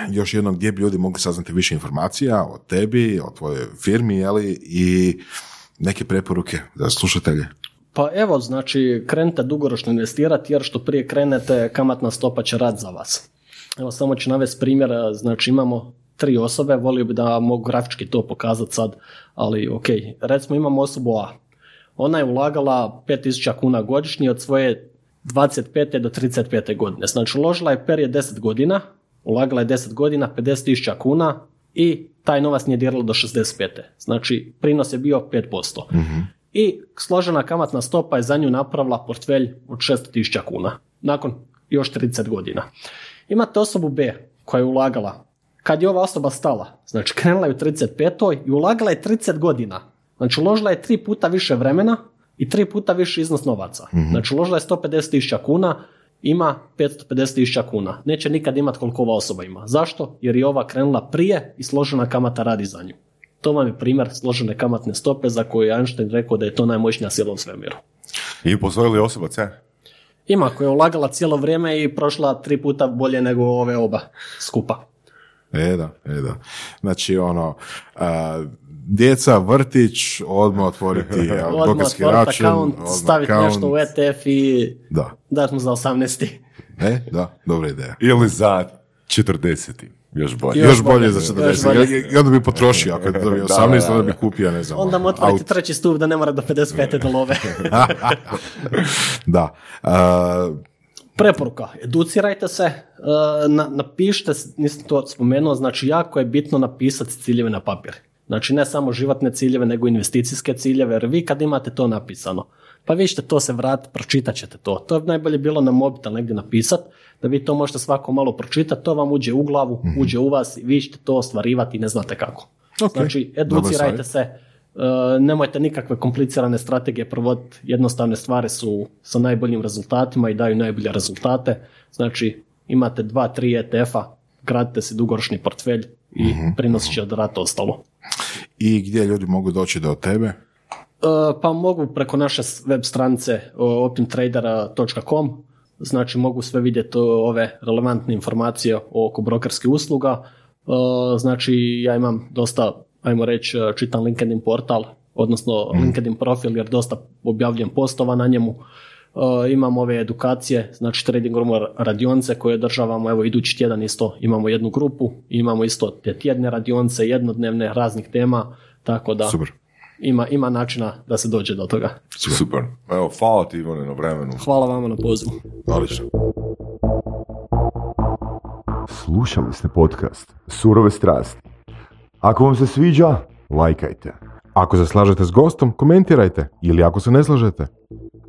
još jednom gdje bi ljudi mogli saznati više informacija o tebi, o tvojoj firmi, jeli, i neke preporuke za slušatelje. Pa evo, znači, krenite dugoročno investirati jer što prije krenete, kamatna stopa će rad za vas. Evo, samo ću navesti primjer, znači imamo tri osobe, volio bi da mogu grafički to pokazati sad, ali ok, recimo imamo osobu A. Ona je ulagala 5000 kuna godišnje od svoje 25. do 35. godine. Znači, uložila je period 10 godina, ulagala je 10 godina, 50.000 kuna i taj novac nije diralo do 65. Znači, prinos je bio 5%. I složena kamatna stopa je za nju napravila portfelj od 600.000 kuna nakon još 30 godina. Imate osobu B koja je ulagala. Kad je ova osoba stala, znači krenula je u 35. i ulagala je 30 godina. Znači uložila je tri puta više vremena i tri puta više iznos novaca. Znači uložila je 150.000 kuna, ima 550.000 kuna. Neće nikad imati koliko ova osoba ima. Zašto? Jer je ova krenula prije i složena kamata radi za nju. To vam je primjer složene kamatne stope za koju je Einstein rekao da je to najmoćnija sila u svemiru. I postoji li osoba C? Ima koja je ulagala cijelo vrijeme i prošla tri puta bolje nego ove oba skupa. E da, e da. Znači ono, a, djeca, vrtić, odmah otvoriti [LAUGHS] Odmah račun, account, odmah staviti account. nešto u ETF i Da, dati mu za 18. e, da, dobra ideja. Ili za 40. Još bolje. Još Još, bolje, bolje, za još 40. bolje. I- onda bi potrošio, ako je dobio Da, 18, da, onda bi da. kupio, ne znam, Onda mu otvoriti treći stup da ne mora do 55. [LAUGHS] do love. [LAUGHS] Da. A, Preporuka, educirajte se, e, na, napišite, nisam to spomenuo, znači jako je bitno napisati ciljeve na papir. Znači ne samo životne ciljeve, nego investicijske ciljeve, jer vi kad imate to napisano, pa vi ćete to se vratiti, pročitat ćete to. To je najbolje bilo na mobitel negdje napisati, da vi to možete svako malo pročitati, to vam uđe u glavu, uđe u vas i vi ćete to ostvarivati i ne znate kako. Ok, Znači, educirajte se, e, nemojte nikakve komplicirane strategije provoditi, jednostavne stvari su sa najboljim rezultatima i daju najbolje rezultate. Znači, imate dva, tri ETF-a, gradite si dugoročni portfelj i Mhm. prinosit će od rata ostalo. I gdje ljudi mogu doći do tebe? E, pa mogu preko naše web stranice optimtradera.com znači mogu sve vidjeti ove relevantne informacije oko brokerskih usluga. E, znači ja imam dosta, ajmo reći, čitam LinkedIn portal, odnosno LinkedIn profil jer dosta objavljujem postova na njemu. E, imam ove edukacije, znači trading room radionice koje održavamo, evo idući tjedan isto imamo jednu grupu, imamo isto te tjedne radionice, jednodnevne raznih tema, tako da Super. ima, ima načina da se dođe do toga. Super. Evo, hvala ti Ivane na vremenu. Hvala vama na pozivu. Odlično. Slušali ste podcast Surove strasti. Ako vam se sviđa, lajkajte. Ako se slažete s gostom, komentirajte. Ili ako se ne slažete,